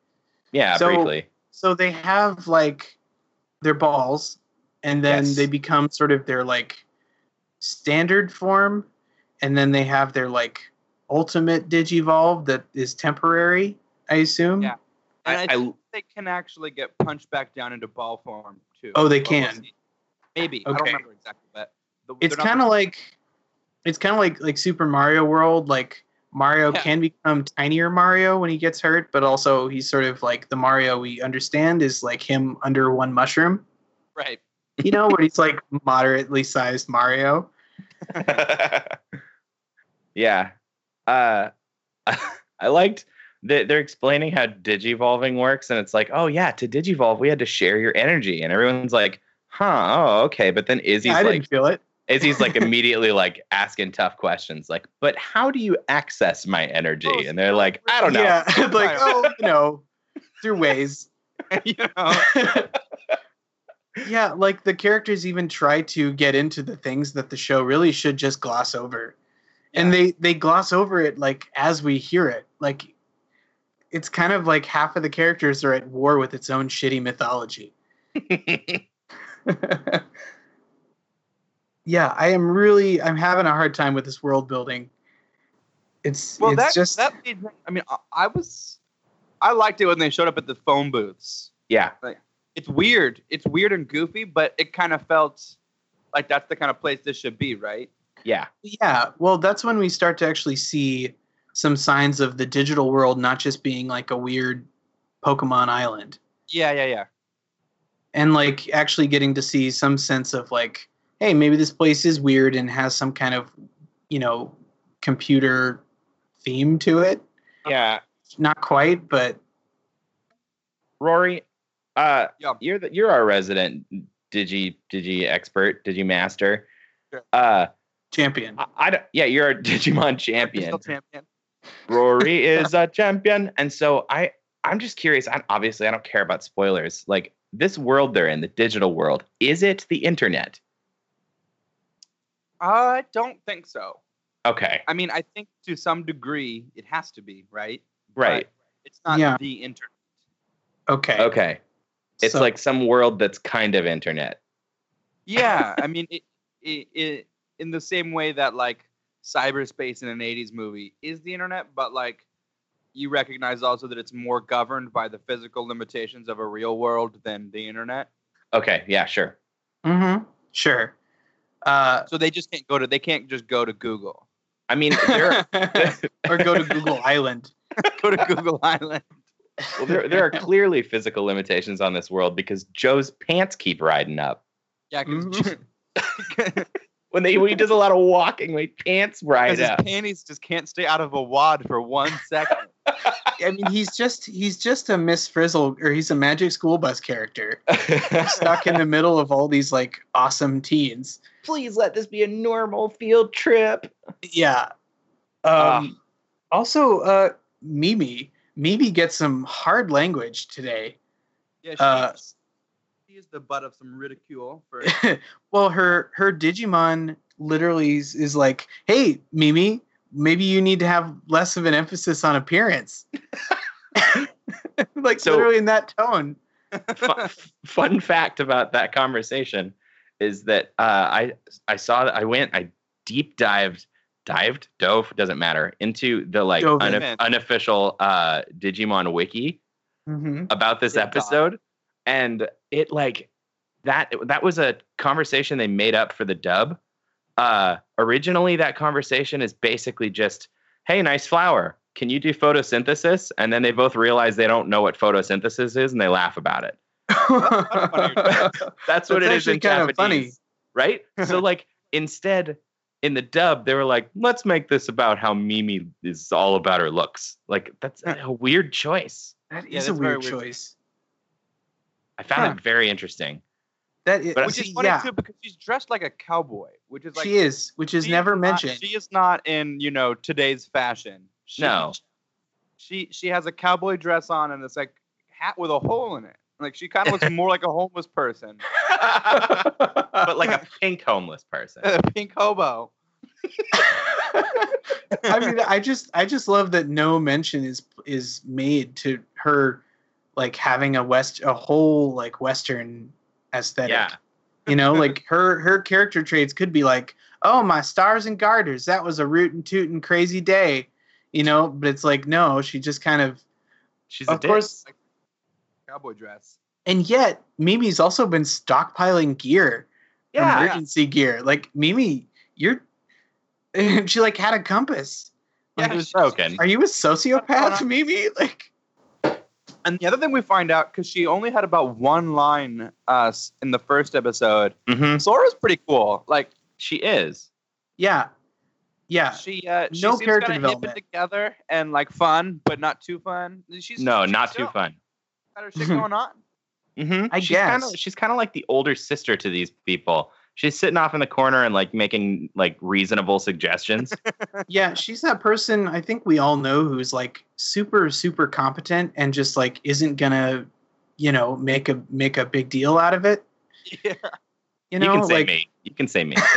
Yeah, So- briefly. So they have like their balls, and then Yes. they become sort of their like standard form, and then they have their like ultimate digivolve that is temporary. I assume. Yeah. And I, I- I- think they can actually get punched back down into ball form too. Oh, they can. see. Maybe. I don't remember exactly, but the, it's kind of like it's kind of like like Super Mario World. Like Mario Yeah. can become tinier Mario when he gets hurt, but also he's sort of like the Mario we understand is like him under one mushroom. right. You know, where he's like moderately sized Mario. yeah. Uh, I liked that they're explaining how digivolving works, and it's like, oh yeah, to digivolve we had to share your energy, and everyone's like, huh, oh okay. But then Izzy's I like, didn't feel it. Izzy's like immediately like asking tough questions, like, but how do you access my energy? Oh, and they're like, I don't know. Yeah, like oh, you know, through ways. you know. yeah, like the characters even try to get into the things that the show really should just gloss over. And they they gloss over it like as we hear it. Like it's kind of like half of the characters are at war with its own shitty mythology. yeah, I am really I'm having a hard time with this world building. It's Well, it's that just that made I mean, I, I was, I liked it when they showed up at the phone booths. yeah. It's weird. It's weird and goofy, but it kind of felt like that's the kind of place this should be, right? Yeah. Yeah, well, that's when we start to actually see some signs of the digital world not just being like a weird Pokemon island, Yeah, yeah, yeah. and like actually getting to see some sense of like, hey, maybe this place is weird and has some kind of, you know, computer theme to it. Yeah. Not quite, but Rory, uh, Yeah. you're the, you're our resident digi digi expert, digi master. Sure. Uh, champion. I, I don't, yeah, you're a Digimon champion. Champion. Rory is a champion, and so I I'm just curious. I, obviously, I don't care about spoilers. Like this world they're in, the digital world, is it the internet? I don't think so. Okay, I mean, I think to some degree it has to be, right? right. But it's not Yeah. the internet. Okay. Okay, it's So- like some world that's kind of internet. Yeah, I mean, it, it, it in the same way that like cyberspace in an '80s movie is the internet, but like you recognize also that it's more governed by the physical limitations of a real world than the internet. Okay, yeah, sure. Mm-hmm. Sure. Uh, So they just can't go to they can't just go to Google. I mean, or go to Google Island. go to Google Island. well, there, there are clearly physical limitations on this world because Joe's pants keep riding up. Yeah, because Mm-hmm. When they when he does a lot of walking, my pants ride his up. panties just can't stay out of a wad for one second. I mean, he's just he's just a Miss Frizzle, or he's a Magic School Bus character stuck in the middle of all these like awesome teens. Please let this be a normal field trip. Yeah. Um, Also, uh, Mimi. Mimi gets some hard language today. Yeah, she, Uh, she is the butt of some ridicule for well, her her Digimon literally is, is like, "Hey, Mimi, maybe you need to have less of an emphasis on appearance." like So- literally in that tone. fun, fun fact about that conversation is that uh, I I saw that I went I deep dived dived dove doesn't matter into the like Dove unofficial uh, Digimon wiki Mm-hmm. about this Good dog. episode, and it like that that was a conversation they made up for the dub. Uh, originally, that conversation is basically just, "Hey, nice flower. Can you do photosynthesis?" And then they both realize they don't know what photosynthesis is, and they laugh about it. That's what That's it is in actually kinda Japanese, funny. right? So like instead in the dub they were like, let's make this about how Mimi is all about her looks. Like that's a weird choice. That is Yeah, is a weird weird. choice. I found Huh. it very interesting. That is, But- which see, is funny yeah, too because she's dressed like a cowboy, which is like she is, which is never not- mentioned. she is not in you know today's fashion. She, No. she she has a cowboy dress on and it's like hat with a hole in it. Like she kind of looks more like a homeless person, but like a pink homeless person. a pink hobo. I mean, I just I just love that no mention is is made to her like having a west a whole like western aesthetic. Yeah. You know, like her her character traits could be like, "Oh, my stars and garters, that was a rootin' tootin' crazy day." You know, but it's like no, she just kind of She's a of dick. course Cowboy dress. and yet Mimi's also been stockpiling gear. Yeah. Emergency gear. Like Mimi, you're she like had a compass. It was broken. Are you a sociopath. Uh-huh. Mimi? Like And the other thing we find out because she only had about one line uh, in the first episode. hmm Sora's pretty cool. Like She is. Yeah. Yeah. she, uh, she No seems character kinda hip and development. together and like fun, but not too fun. She's No, she's not still too fun. Got her shit going on. hmm I she's Kinda, guess. she's kind of like the older sister to these people. She's sitting off in the corner and like making like reasonable suggestions. Yeah, she's that person I think we all know who's like super, super competent and just like isn't gonna, you know, make a make a big deal out of it. Yeah. You know, you can say like me. You can say me.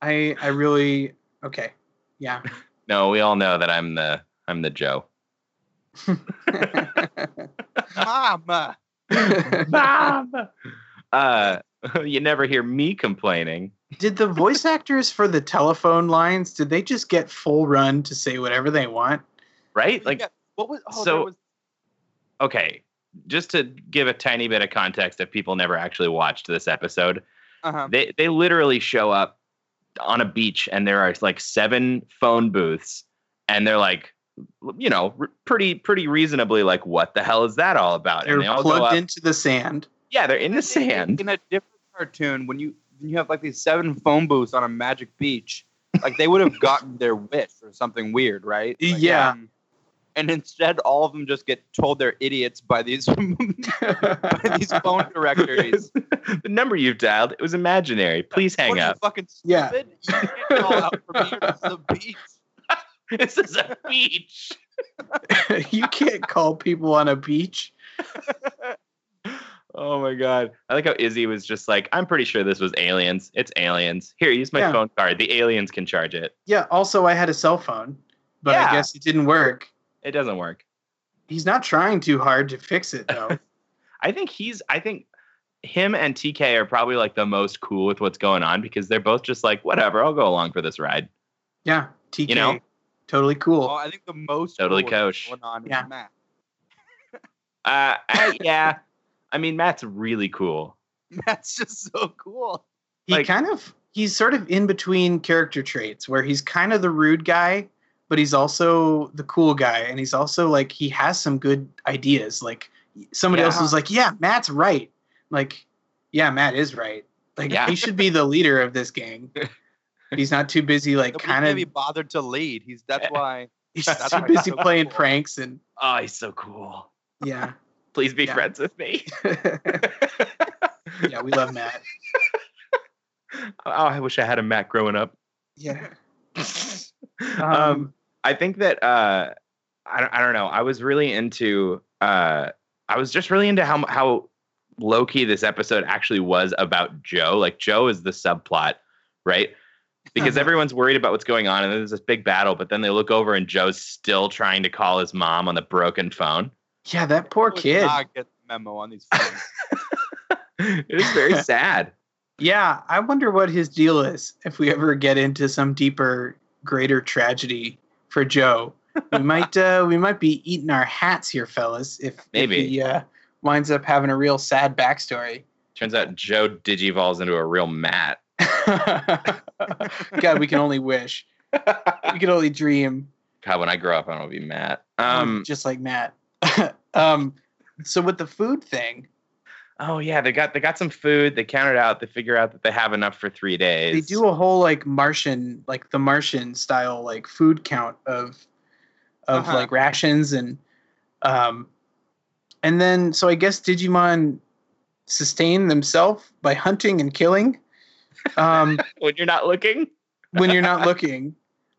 I I really okay. Yeah. no, we all know that I'm the I'm the Joe. Mama. Mom. Uh, you never hear me complaining. did the voice actors for the telephone lines did they just get full run to say whatever they want? right? Like, Yeah, what was? Oh, so- there was, okay, just to give a tiny bit of context, if people never actually watched this episode, uh-huh. they they literally show up on a beach and there are like seven phone booths, and they're like, you know, pretty pretty reasonably like, what the hell is that all about? They're and they all go plugged up. into the sand. Yeah, they're in the sand. In a different cartoon, when you when you have like these seven phone booths on a magic beach, like they would have gotten their wish or something weird, right? Like, Yeah. um, and instead, all of them just get told they're idiots by these by these phone directories. the number you've dialed it was imaginary. Please hang what, are you up. fucking Yeah. stupid? You can't call out from here. This is a beach. this is a beach. you can't call people on a beach. Oh my god. I like how Izzy was just like, I'm pretty sure this was aliens. It's aliens. Here, use my Yeah. phone card. The aliens can charge it. Yeah, also I had a cell phone, but I guess it didn't work. It doesn't work. He's not trying too hard to fix it though. I think he's I think him and TK are probably like the most cool with what's going on because they're both just like, whatever, I'll go along for this ride. yeah, TK, You know? totally cool. Well, I think the most Totally cool with kosher. going on is Yeah. Matt. Uh I, yeah. I mean Matt's really cool. Matt's just so cool. he like- kind of he's sort of in between character traits where he's kind of the rude guy, but he's also the cool guy, and he's also like he has some good ideas. Like somebody else was like, "Yeah, Matt's right." Like, yeah, Matt is right. Like Yeah. he should be the leader of this gang. He's not too busy, like kind of. be bothered to lead. He's that's why. He's that's too why he's busy so playing cool. pranks and Oh, he's so cool. yeah, Please be Yeah. friends with me. yeah. We love Matt. oh, I wish I had a Matt growing up. Yeah. um, Um, I think that uh, I don't, I don't know. I was really into uh, I was just really into how how low key this episode actually was about Joe. Like Joe is the subplot, right? Because Uh-huh. everyone's worried about what's going on, and there's this big battle. But then they look over, and Joe's still trying to call his mom on the broken phone. Yeah, that poor kid. Not get the memo on these phones. it was very sad. Yeah, I wonder what his deal is if we ever get into some deeper, greater tragedy for Joe. We might uh, we might be eating our hats here, fellas. If Maybe. if he uh, winds up having a real sad backstory. Turns out Joe digivolves into a real mat. God, we can only wish. We can only dream. God, when I grow up, I want to be Matt. Um, just like Matt. Um, so with the food thing, oh yeah, they got they got some food. They counted out. They figure out that they have enough for three days. they do a whole like Martian, like the Martian style, like food count of of Uh-huh. like rations and um, and then so I guess Digimon sustain themselves by hunting and killing. Um, when you're not looking, when you're not looking,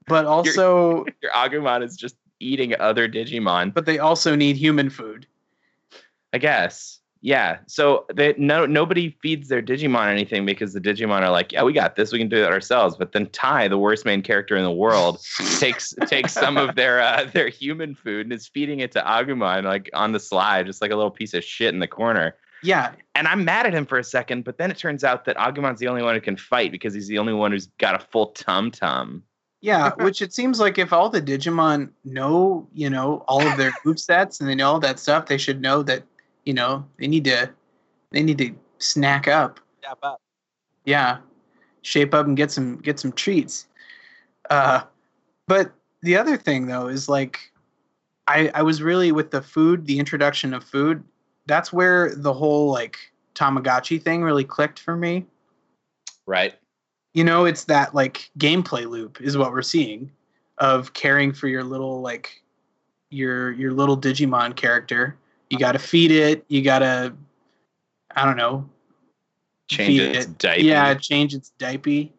but also, your Agumon is just eating other Digimon. but they also need human food. I guess. Yeah. So they no nobody feeds their Digimon anything because the Digimon are like, yeah, we got this. We can do it ourselves. But then Tai, the worst main character in the world, takes takes some of their uh, their human food and is feeding it to Agumon like on the slide, just like a little piece of shit in the corner. Yeah, And I'm mad at him for a second, but then it turns out that Agumon's the only one who can fight because he's the only one who's got a full tum tum. Yeah, which it seems like if all the Digimon know, you know, all of their move sets and they know all that stuff, they should know that, you know, they need to they need to snack up. Dap up. Yeah. Shape up and get some get some treats. Uh but the other thing though is like I I was really with the food, the introduction of food, that's where the whole like Tamagotchi thing really clicked for me. Right. You know it's that like gameplay loop is what we're seeing of caring for your little like your your little digimon character you got to feed it you got to i don't know Change its it. diaper. yeah change its diaper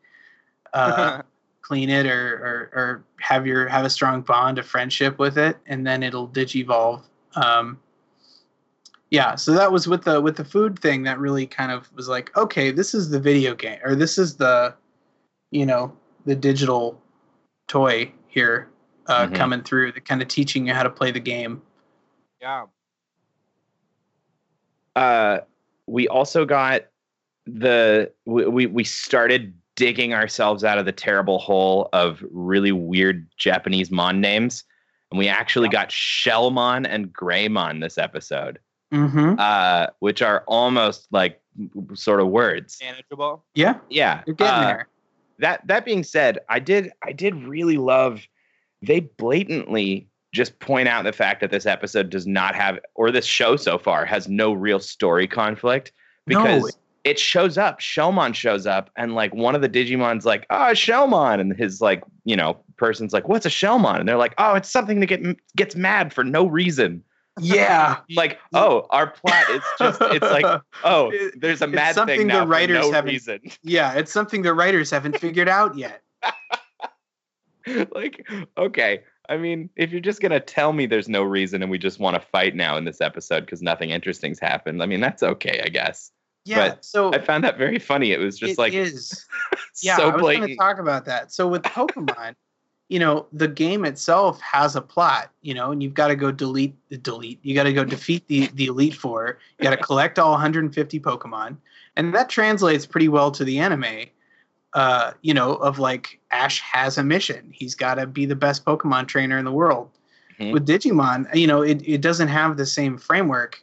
uh, clean it or, or or have your have a strong bond of friendship with it and then it'll digivolve um yeah so that was with the with the food thing that really kind of was like okay this is the video game or this is the you know the digital toy here uh, Mhm. coming through the kind of teaching you how to play the game yeah. uh, we also got the we, we we started digging ourselves out of the terrible hole of really weird Japanese mon names, and we actually got Shellmon and Greymon this episode, mm-hmm. uh, which are almost like sort of words. Manageable. yeah Yeah, you're getting uh, there that that being said, I did I did really love they blatantly just point out the fact that this episode does not have or this show so far has no real story conflict because No. it shows up, Shellmon shows up, and like one of the Digimon's like, oh, Shellmon, and his like, you know, person's like, what's a Shellmon? And they're like, oh, it's something that get gets mad for no reason. Yeah Like, oh, our plot it's just it's like, oh, there's a mad something thing the now for writers no haven't- reason. yeah it's something the writers haven't figured out yet like, okay. I mean, if you're just gonna tell me there's no reason and we just want to fight now in this episode because nothing interesting's happened, I mean that's okay, I guess. yeah But so I found that very funny. It was just It like is. yeah, so I was going to talk about that. So with Pokemon, you know, the game itself has a plot, you know, and you've got to go delete the delete. You got to go defeat the the Elite Four. You got to collect all 150 Pokemon, and that translates pretty well to the anime. Uh, you know, of like Ash has a mission. He's got to be the best Pokemon trainer in the world. Mhm. With Digimon, you know, it, it doesn't have the same framework.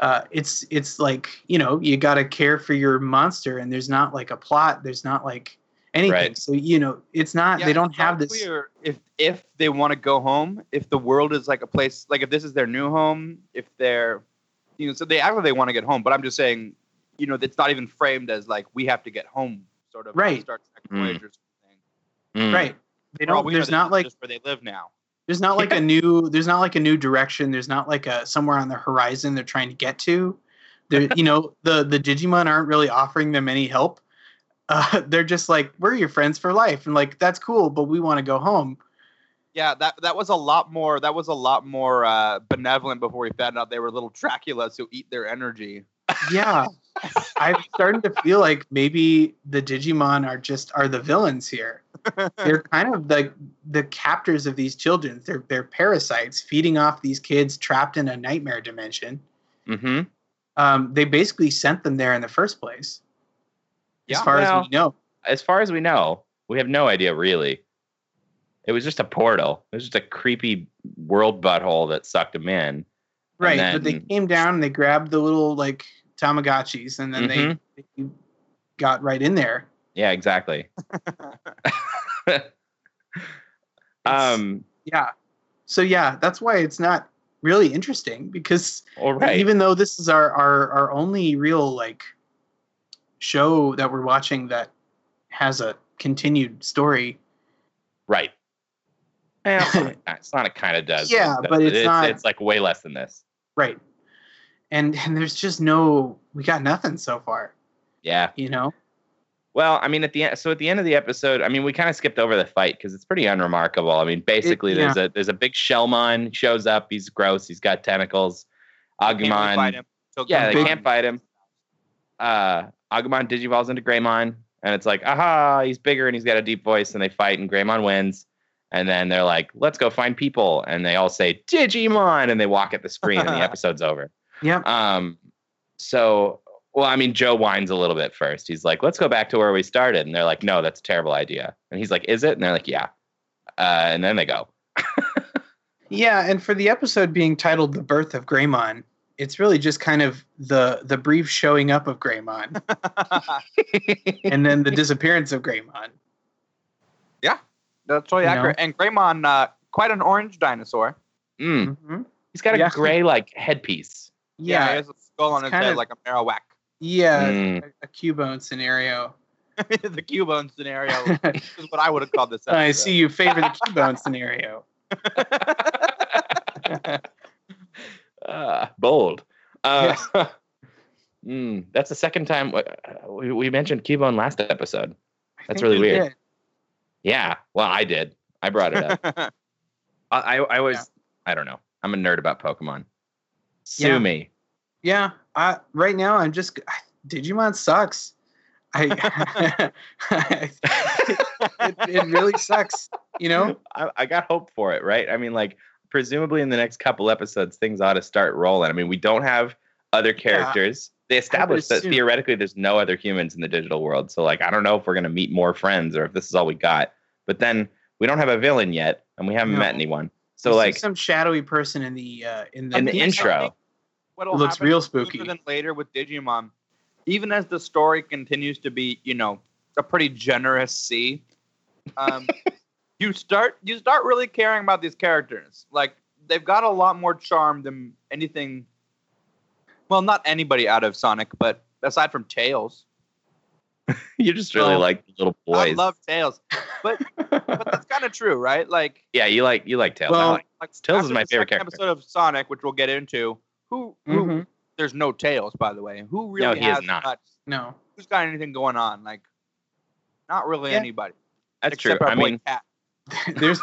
Uh, it's it's like you know you got to care for your monster, and there's not like a plot. There's not like anything. Right. So you know, it's not. Yeah, they don't it's have not this. Clear if if they want to go home, if the world is like a place, like if this is their new home, if they're, you know, so they act like they want to get home. But I'm just saying, you know, it's not even framed as like we have to get home, sort of. Right. Star Trek Mm. Voyager thing. Mm. Right. They don't. There's not like just where they live now. there's not like a new there's not like a new direction. There's not like a somewhere on the horizon they're trying to get to. They're, you know, the the Digimon aren't really offering them any help. Uh, they're just like we're your friends for life, and like that's cool, but we want to go home. Yeah, that that was a lot more. That was a lot more uh, benevolent before we found out they were little Draculas who eat their energy. Yeah, I'm starting to feel like maybe the Digimon are just are the villains here. They're kind of the the captors of these children. They're they're parasites feeding off these kids trapped in a nightmare dimension. Mm-hmm. Um, they basically sent them there in the first place. As far well- as we know, As far as we know, we have no idea really. It was just a portal. It was just a creepy world butthole that sucked him in. right? but they came down and they grabbed the little like Tamagotchis, and then Mhm. they, they got right in there. Yeah, exactly. um. Yeah. So yeah, that's why it's not really interesting because right. even though this is our, our our only real like show that we're watching that has a continued story right. Well, it's not- it's. It kind of does. Yeah, It- but it's not- It's like way less than this. right and and there's just no we got nothing so far Yeah. you know Well, I mean, at the end, so at the end of the episode, I mean, we kind of skipped over the fight because it's pretty unremarkable. I mean, basically, there's a there's a big Shellmon shows up. He's gross. He's got tentacles. Can't really fight Agumon, him. Yeah, they big- can't fight him. Uh, Agumon digivolves into Greymon, and it's like, aha, he's bigger and he's got a deep voice, and they fight, and Greymon wins. And then they're like, let's go find people, and they all say Digimon, and they walk at the screen, and the episode's over. yep Um, so, well, I mean, Joe whines a little bit first. He's like, let's go back to where we started. And they're like, no, that's a terrible idea. And he's like, is it? And they're like, yeah. Uh, and then they go. yeah and for the episode being titled the birth of Greymon it's really just kind of the the brief showing up of Greymon and then the disappearance of Greymon Yeah, That's totally You know? accurate. And Greymon, uh, quite an orange dinosaur. Mm. Mhm. He's got a Yeah. gray, like, headpiece. he yeah has a skull on It's his head of- like a Marowak. yeah Mm. a, a cubone scenario the Cubone scenario is what I would have called this. Episode. I see you favor the Cubone scenario. Uh, bold. Uh, mm, that's the second time uh, we, we mentioned Cubone last episode. That's really weird. did. Yeah. Well, I did. I brought it up. I, I, I was, I don't know. I'm a nerd about Pokemon. Sue Yeah. me. Yeah, I, right now I'm just Digimon sucks. I, it, it really sucks. You know, I, I got hope for it, right? I mean, like, presumably in the next couple episodes, things ought to start rolling. I mean, we don't have other characters. They established that theoretically there's no other humans in the digital world. So, like, I don't know if we're going to meet more friends or if this is all we got. But then we don't have a villain yet, and we haven't No. met anyone. So, You like, some shadowy person in the uh, in the, in the intro, What'll looks real sooner spooky. Than later with Digimon, even as the story continues to be, you know, a pretty generous C, um, you start you start really caring about these characters. Like they've got a lot more charm than anything. Well, not anybody out of Sonic, but aside from Tails, you just really Well, like little little I love Tails. But but that's kind of true, right? Like yeah, you like you like Tails. Well, like- like Tails is my the favorite character. episode of Sonic, which we'll get into. Who who Mhm. there's no Tails, by the way. Who really he is has not. much- no. who's got anything going on? Like, not really Yeah. anybody. That's true. except I mean, Cat. There's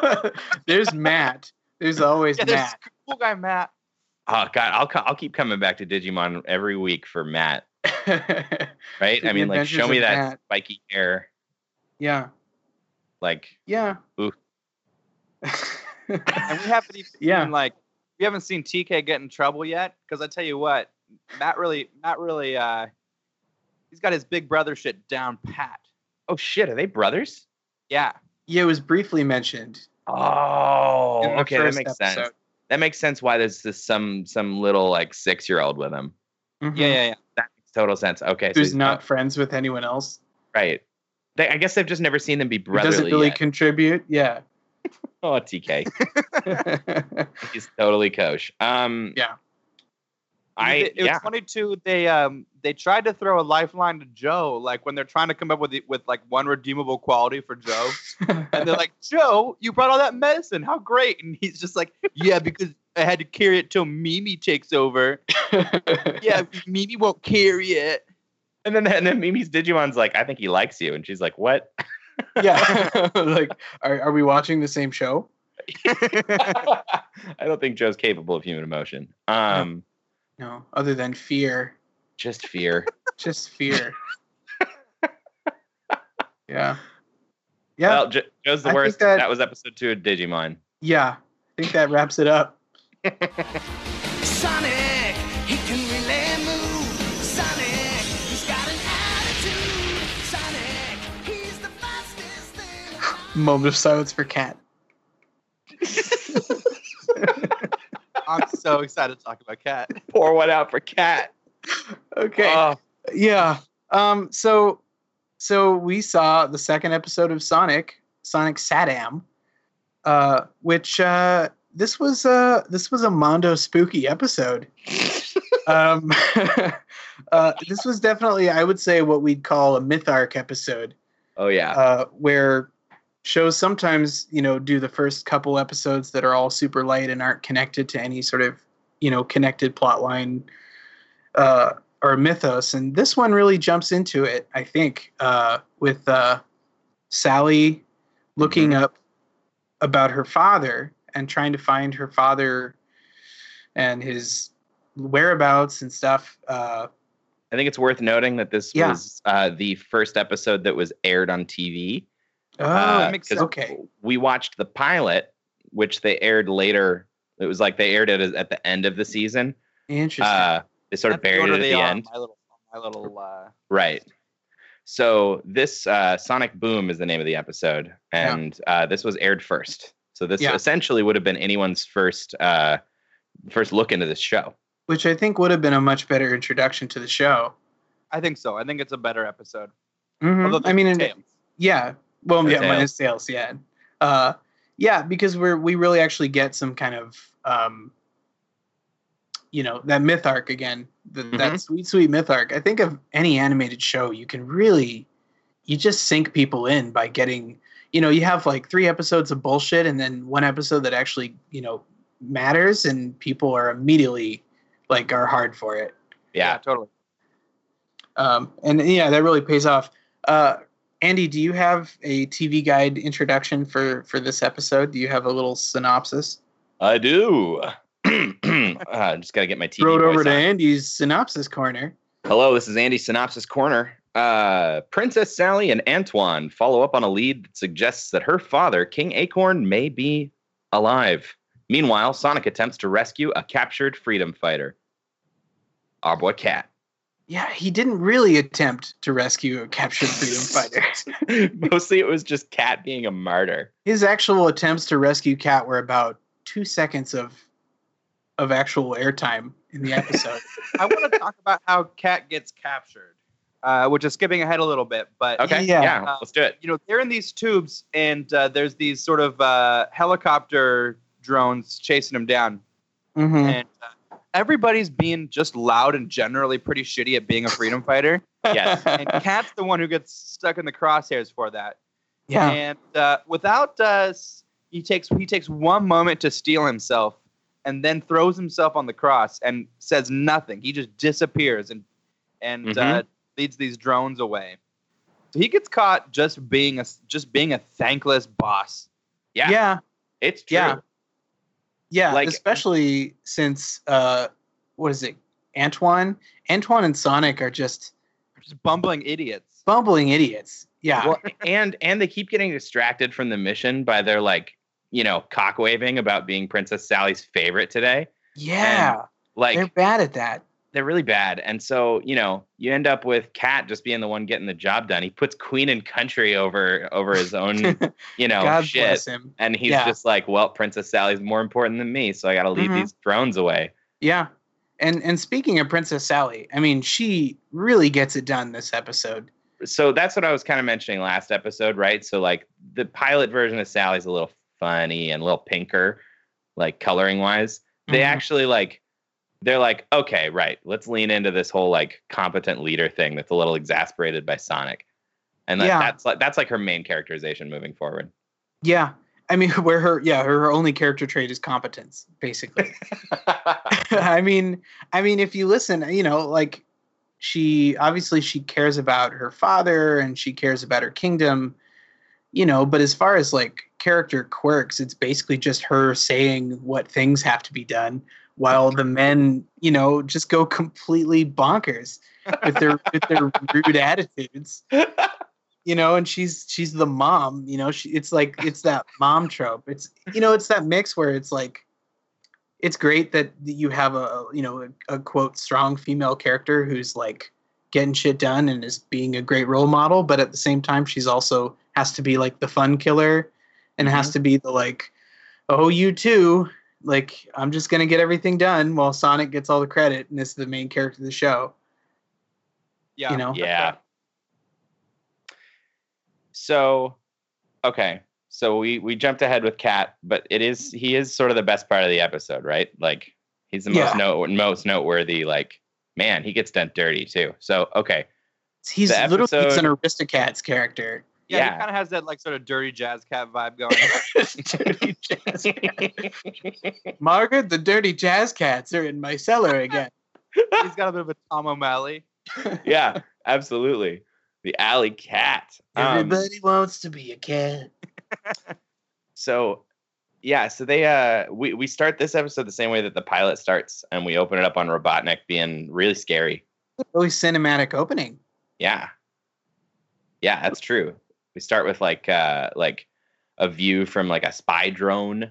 there's Matt. There's always Yeah, there's Matt. cool guy Matt. oh god, I'll I'll keep coming back to Digimon every week for Matt. Right? I mean, like, show me that Matt. spiky hair. yeah, Like, yeah. Ooh. And we haven't even Yeah. seen like we haven't seen TK get in trouble yet. Because I tell you what, Matt really, Matt really, uh, he's got his big brother shit down pat. oh shit, are they brothers? Yeah, yeah, it was briefly mentioned. Oh, okay, that first makes sense. That makes sense. Why there's this some some little like six year old with him. Mhm. yeah, yeah, yeah. That makes total sense. Okay, so Who's he's not friends with anyone else? right. They, I guess they've just never seen them be Who brotherly. doesn't really yet. contribute. Yeah. oh, TK, he's totally kosh. Um, Yeah. I it, it yeah. was funny too. They um they tried to throw a lifeline to Joe, like when they're trying to come up with the, with like one redeemable quality for Joe. and they're like, Joe, you brought all that medicine. How great. And he's just like, yeah, because I had to carry it till Mimi takes over. Yeah, Mimi won't carry it. And then and then Mimi's Digimon's like, I think he likes you, and she's like, what? yeah. like, are, are we watching the same show? I don't think Joe's capable of human emotion. Um, No, other than fear. just fear. Just fear. yeah. Yeah. Well, Jo- Joe's the I worst. That... that- was episode two of Digimon. yeah. I think that wraps it up. Sonic, he can really move. Sonic, he's got an attitude. Sonic, he's the fastest thing. Moment of silence for Cat. I'm so excited to talk about Cat. Pour one out for Cat. Okay. Oh, yeah. Um. So, so we saw the second episode of Sonic, Sonic SatAM, uh, which uh, this was uh this was a Mondo spooky episode. um, uh, this was definitely, I would say, what we'd call a myth arc episode. oh yeah. uh, where shows sometimes you know do the first couple episodes that are all super light and aren't connected to any sort of you know connected plot line uh, or mythos and this one really jumps into it i think uh, with uh, sally looking up about her father and trying to find her father and his whereabouts and stuff uh, I think it's worth noting that this Yeah. was uh, the first episode that was aired on TV. Oh Uh, makes 'cause sense. okay We watched the pilot, which they aired later. It was like they aired it at the end of the season. interesting Uh, they sort of That's buried it at they the are, end. My little, my little. Uh, Right. So this uh, Sonic Boom is the name of the episode, Yeah. and uh, this was aired first. So this Yeah. essentially would have been anyone's first uh, first look into this show. which i think would have been a much better introduction to the show I think so. I think it's a better episode. Mhm. I mean, there's in- tails. yeah. Well, No yeah, tails. minus tails. Yeah. Uh, yeah, because we're we really actually get some kind of um, you know, that myth arc again. The, That sweet, sweet myth arc. I think of any animated show, you can really, you just sink people in by getting, you know, you have like three episodes of bullshit and then one episode that actually, you know, matters, and people are immediately like are hard for it. Yeah. totally. Um, and yeah, that really pays off. Uh, Andy, do you have a TV guide introduction for for this episode? Do you have a little synopsis? I do. uh, just gotta get my TV. Throw it over to on. Andy's synopsis corner. Hello, this is Andy Synopsis Corner. Uh, Princess Sally and Antoine follow up on a lead that suggests that her father, King Acorn, may be alive. Meanwhile, Sonic attempts to rescue a captured freedom fighter. Our boy Cat. Yeah, he didn't really attempt to rescue a captured freedom fighter. Mostly it was just Cat being a martyr. His actual attempts to rescue Cat were about two seconds of of actual airtime in the episode. I want to talk about how Cat gets captured, uh, which is skipping ahead a little bit. But Okay, Yeah. yeah, let's do it. you know, they're in these tubes, and uh, there's these sort of uh, helicopter drones chasing them down, Mhm. and uh, everybody's being just loud and generally pretty shitty at being a freedom fighter. Yes. and Cat's the one who gets stuck in the crosshairs for that. Yeah. And uh, without uh, s- he takes he takes one moment to steal himself, and then throws himself on the cross and says nothing. He just disappears and and uh, leads these drones away. So he gets caught just being a just being a thankless boss. Yeah, yeah. it's true. Yeah. Yeah, Like- especially since uh what is it? Antoine? Antoine and Sonic are just Just bumbling idiots. bumbling idiots. Yeah. Well, and and they keep getting distracted from the mission by their like, you know, cock waving about being Princess Sally's favorite today. yeah. Like they're bad at that. They're really bad. And so, you know, you end up with Cat just being the one getting the job done. He puts Queen and Country over over his own, you know, God shit. bless him. And he's Yeah. just like, well, Princess Sally's more important than me, so I got to leave Mhm. these drones away. Yeah. And and speaking of Princess Sally, I mean, she really gets it done this episode. So that's what I was kind of mentioning last episode, right? So like the pilot version of Sally's a little funny and a little pinker, like coloring wise. They Mhm. actually like they're like, okay, right, let's lean into this whole like competent leader thing that's a little exasperated by Sonic. And that, Yeah. that's like that's like her main characterization moving forward. Yeah. I mean, where her yeah, her, her only character trait is competence, basically. I mean, I mean, if you listen, you know, like she obviously she cares about her father and she cares about her kingdom, you know, but as far as like character quirks, it's basically just her saying what things have to be done while the men, you know, just go completely bonkers with their with their rude attitudes. You know, and she's she's the mom, you know, she it's like it's that mom trope. It's you know, it's that mix where it's like it's great that you have a you know a, a quote strong female character who's like getting shit done and is being a great role model, but at the same time she's also has to be like the fun killer and has mm-hmm. to be the like oh you too like i'm just gonna get everything done while sonic gets all the credit and this is the main character of the show Yeah. you know Yeah. So, okay. So we we jumped ahead with Cat, but it is he is sort of the best part of the episode, right? Like he's the most Yeah. note most noteworthy. Like man, he gets done dirty too. So okay, he's The literally he's an episode- aristocats character Yeah, Yeah. he kind of has that like sort of dirty jazz cat vibe going. Dirty jazz margaret the dirty jazz cats are in my cellar again He's got a bit of a Tom O'Malley. yeah, absolutely. The alley cat. Um, everybody wants to be a cat so yeah, so they uh we we start this episode the same way that the pilot starts, and we open it up on Robotnik being really scary. really cinematic opening Yeah. Yeah, that's true. We start with like uh like a view from like a spy drone.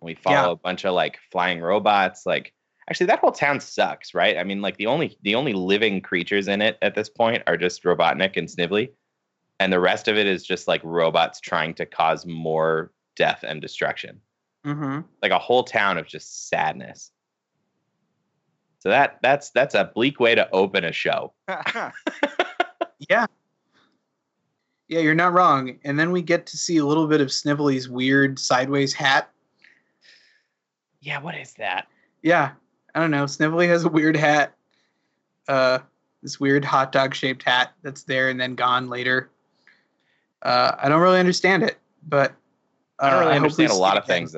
We follow Yeah. a bunch of like flying robots. Like actually that whole town sucks, right? I mean like the only the only living creatures in it at this point are just Robotnik and Snively. And the rest of it is just like robots trying to cause more death and destruction. mm-hmm. Like a whole town of just sadness. So that that's that's a bleak way to open a show. Yeah. Yeah, you're not wrong. And then we get to see a little bit of Snively's weird sideways hat. Yeah, what is that? Yeah. I don't know. Snively has a weird hat. Uh this weird hot dog shaped hat that's there and then gone later. Uh I don't really understand it, but uh, I don't really hope we understand a lot of things.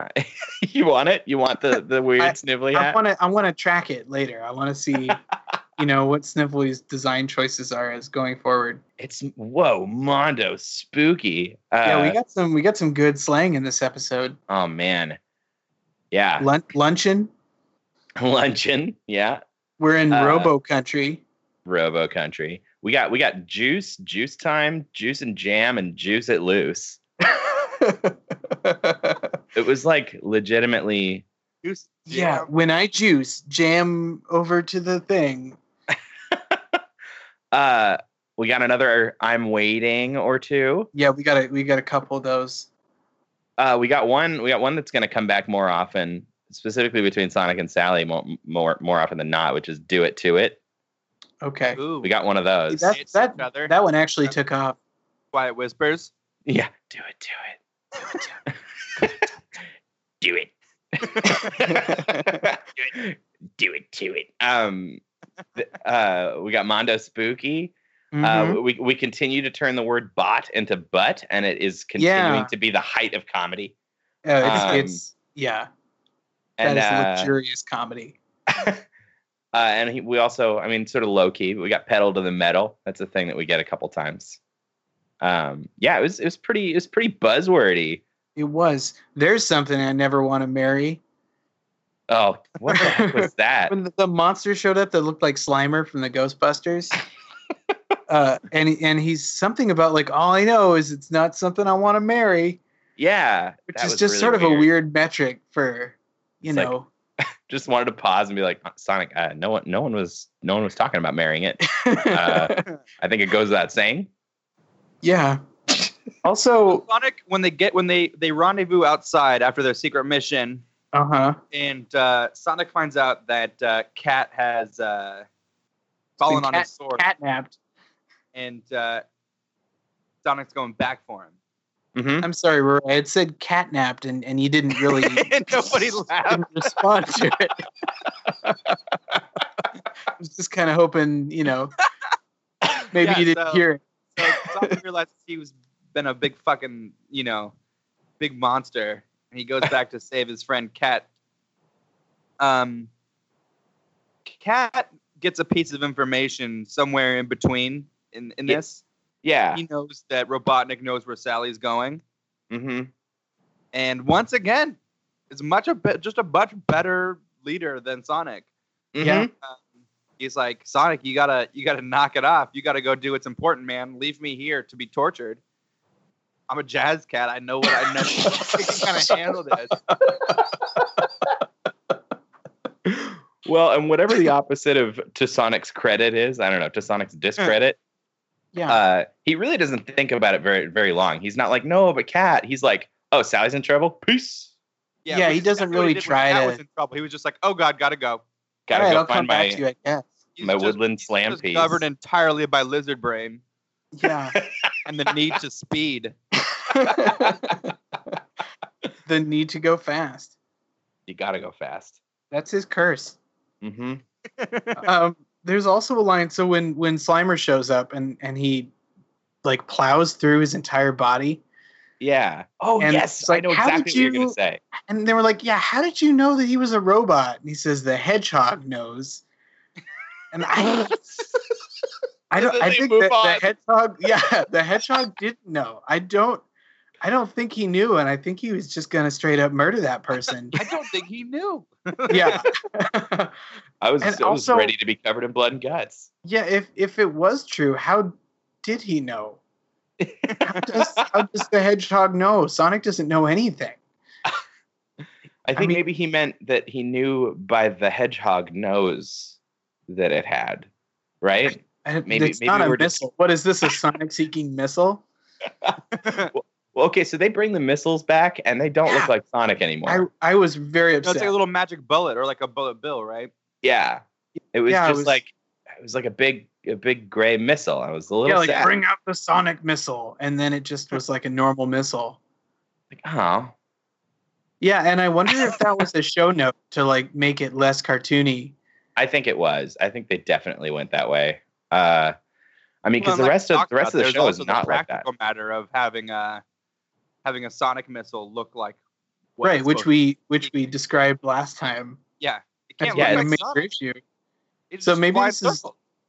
you want it? You want the the weird Snively I hat? want to I want to track it later. I want to see you know what Snively's design choices are as going forward. It's whoa, Mondo, spooky. Uh, yeah, we got some we got some good slang in this episode. oh man, yeah, Lun- luncheon. luncheon. Yeah, We're in Uh, Robo Country. Robo Country. We got we got juice, juice time, juice and jam, and juice it loose. It was like legitimately. Goose yeah, when I juice, jam over to the thing. Uh, we got another. I'm waiting or two. Yeah, we got a we got a couple of those. Uh, we got one. We got one that's going to come back more often, specifically between Sonic and Sally, more more more often than not, which is "Do It to It." Okay, Ooh, We got one of those. that that each other. that one actually took off. Quiet Whispers. Yeah, do it, do it. do it. do it. Do it to it. Um th- uh we got Mondo Spooky. Mhm. Uh we we continue to turn the word bot into butt and it is continuing Yeah. to be the height of comedy. Uh, it's, um, it's yeah, And that is uh, luxurious comedy. uh and he, we also, I mean, sort of low key, we got pedal to the metal. That's a thing that we get a couple times. Um, yeah, it was it was pretty it was pretty buzzwordy. It was. There's something I never want to marry. Oh, what the heck was that? When the, the monster showed up that looked like Slimer from the Ghostbusters. uh, and and he's something about like all I know is it's not something I want to marry, Yeah, which is just really sort of a weird metric for you It's like, know. Just wanted to pause and be like, Sonic, uh, no one, no one was, no one was talking about marrying it. uh, I think it goes without saying. yeah. Also, Sonic, when they get when they they rendezvous outside after their secret mission, uh huh. and uh, Sonic finds out that uh, Cat has uh, fallen on his sword, Catnapped. and uh, Sonic's going back for him. hmm I'm sorry, Rory. I had said catnapped, and, and you didn't really and nobody laughed. didn't respond to it. I was just kind of hoping, you know, maybe Yeah, you didn't so- hear it. So Sonic realizes he was been a big fucking, you know, big monster, and he goes back to save his friend Cat. Um, Cat gets a piece of information somewhere in between in, in Yeah. this. Yeah. He knows that Robotnik knows where Sally's going, hmm and once again, is much a bit just a much better leader than Sonic. Yeah. Mm-hmm. He's like Sonic, you gotta you gotta knock it off. You gotta go do what's important, man. Leave me here to be tortured. I'm a jazz cat. I know what I know. I can kind of handle this. Well, and whatever the opposite of to Sonic's credit is, I don't know, to Sonic's discredit, Yeah. uh, he really doesn't think about it very very long. He's not like, no, but Cat. He's like, oh, Sally's in trouble. Peace. Yeah, which he doesn't exactly what he really try to- Was in trouble. He was just like, "Oh God, gotta go." Gotta All right, go I'll come find back my to you, I my just- woodland he's slam just piece. Covered entirely by lizard brain Yeah. and the need to speed. The need to go fast. you gotta go fast. That's his curse. hmm um, there's also a line. So when when Slimer shows up and and he like plows through his entire body, Yeah. Oh And yes, like, I know exactly did what you're gonna say. and they were like, "Yeah, how did you know that he was a robot?" And he says, "The hedgehog knows." And I, I don't. I think that on. the hedgehog, yeah, the hedgehog didn't know. I don't. I don't think he knew, and I think he was just gonna straight up murder that person. I don't think he knew. yeah. I was, And I was also- ready to be covered in blood and guts. Yeah, if if it was true, how did he know? How does, how does the hedgehog know? Sonic doesn't know anything. I think mean- maybe he meant that he knew by the hedgehog nose that it had, right? And Maybe- it's maybe not a we're just- What is this? A Sonic-seeking missile? Well, okay, so they bring the missiles back, and they don't Yeah. look like Sonic anymore. I I was very No, upset. it's like a little magic bullet or like a bullet bill, right? yeah, it was Yeah, it just was- like it was like a big a big gray missile. I was a little yeah, like sad. bring out the Sonic missile, and then it just was like a normal missile. like, oh, Yeah, and I wonder if that was a show note to like make it less cartoony. I think it was. I think they definitely went that way. Uh, I mean, because Well, the like we rest of the rest of the show is not the like that. practical matter of having a having a sonic missile look like what right, which supposed to we which we described last time. yeah it can't Yeah, yeah, look a like major Sonic. issue. It's So maybe wide this is-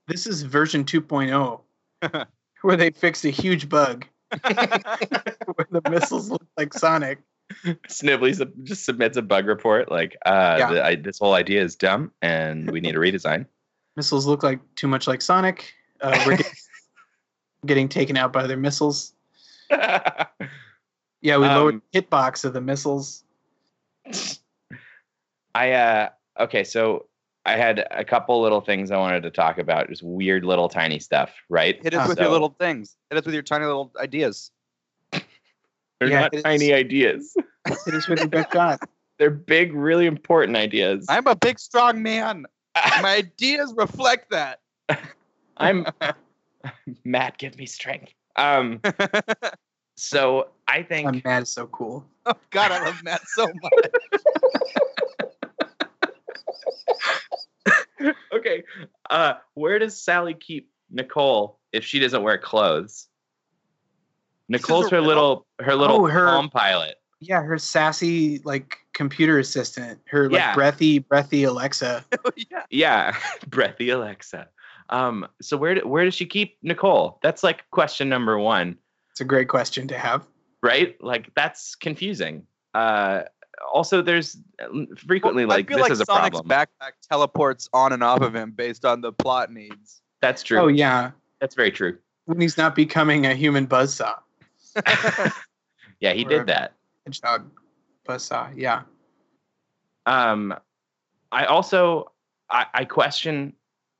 This is version 2.0, where they fixed a huge bug where the missiles look like Sonic. Snibbly sub- just submits a bug report like, uh, Yeah. the, I, this whole idea is dumb, and we need a redesign. Missiles look like too much like Sonic. Uh, we're getting, getting taken out by their missiles. Yeah, we lowered Um, the hitbox of the missiles. I uh okay, so I had a couple little things I wanted to talk about, just weird little tiny stuff, right? hit us with your little things hit us with your tiny little ideas They're Yeah, not it's- tiny ideas. Hit us with your best shot. They're big, really important ideas. i'm a big strong man my ideas reflect that I'm Matt, give me strength. Um so I think I'm mad is so cool. oh god i love matt so much okay. Uh where does Sally keep Nicole if she doesn't wear clothes? Nicole's her riddle. little her little Oh, her- palm pilot. Yeah, her sassy like computer assistant, her like Yeah. breathy, breathy Alexa. yeah Yeah, breathy Alexa. Um, so where do, where does she keep Nicole? That's like question number one, It's a great question to have. right? Like that's confusing. Uh, also, there's frequently Well, like I feel this like is a Sonic's problem. backpack teleports on and off of him based on the plot needs. That's true. Oh yeah, That's very true. when he's not becoming a human buzzsaw, Yeah, he Or- did that. hedgehog buzzsaw. Yeah, Um, I also I, I question.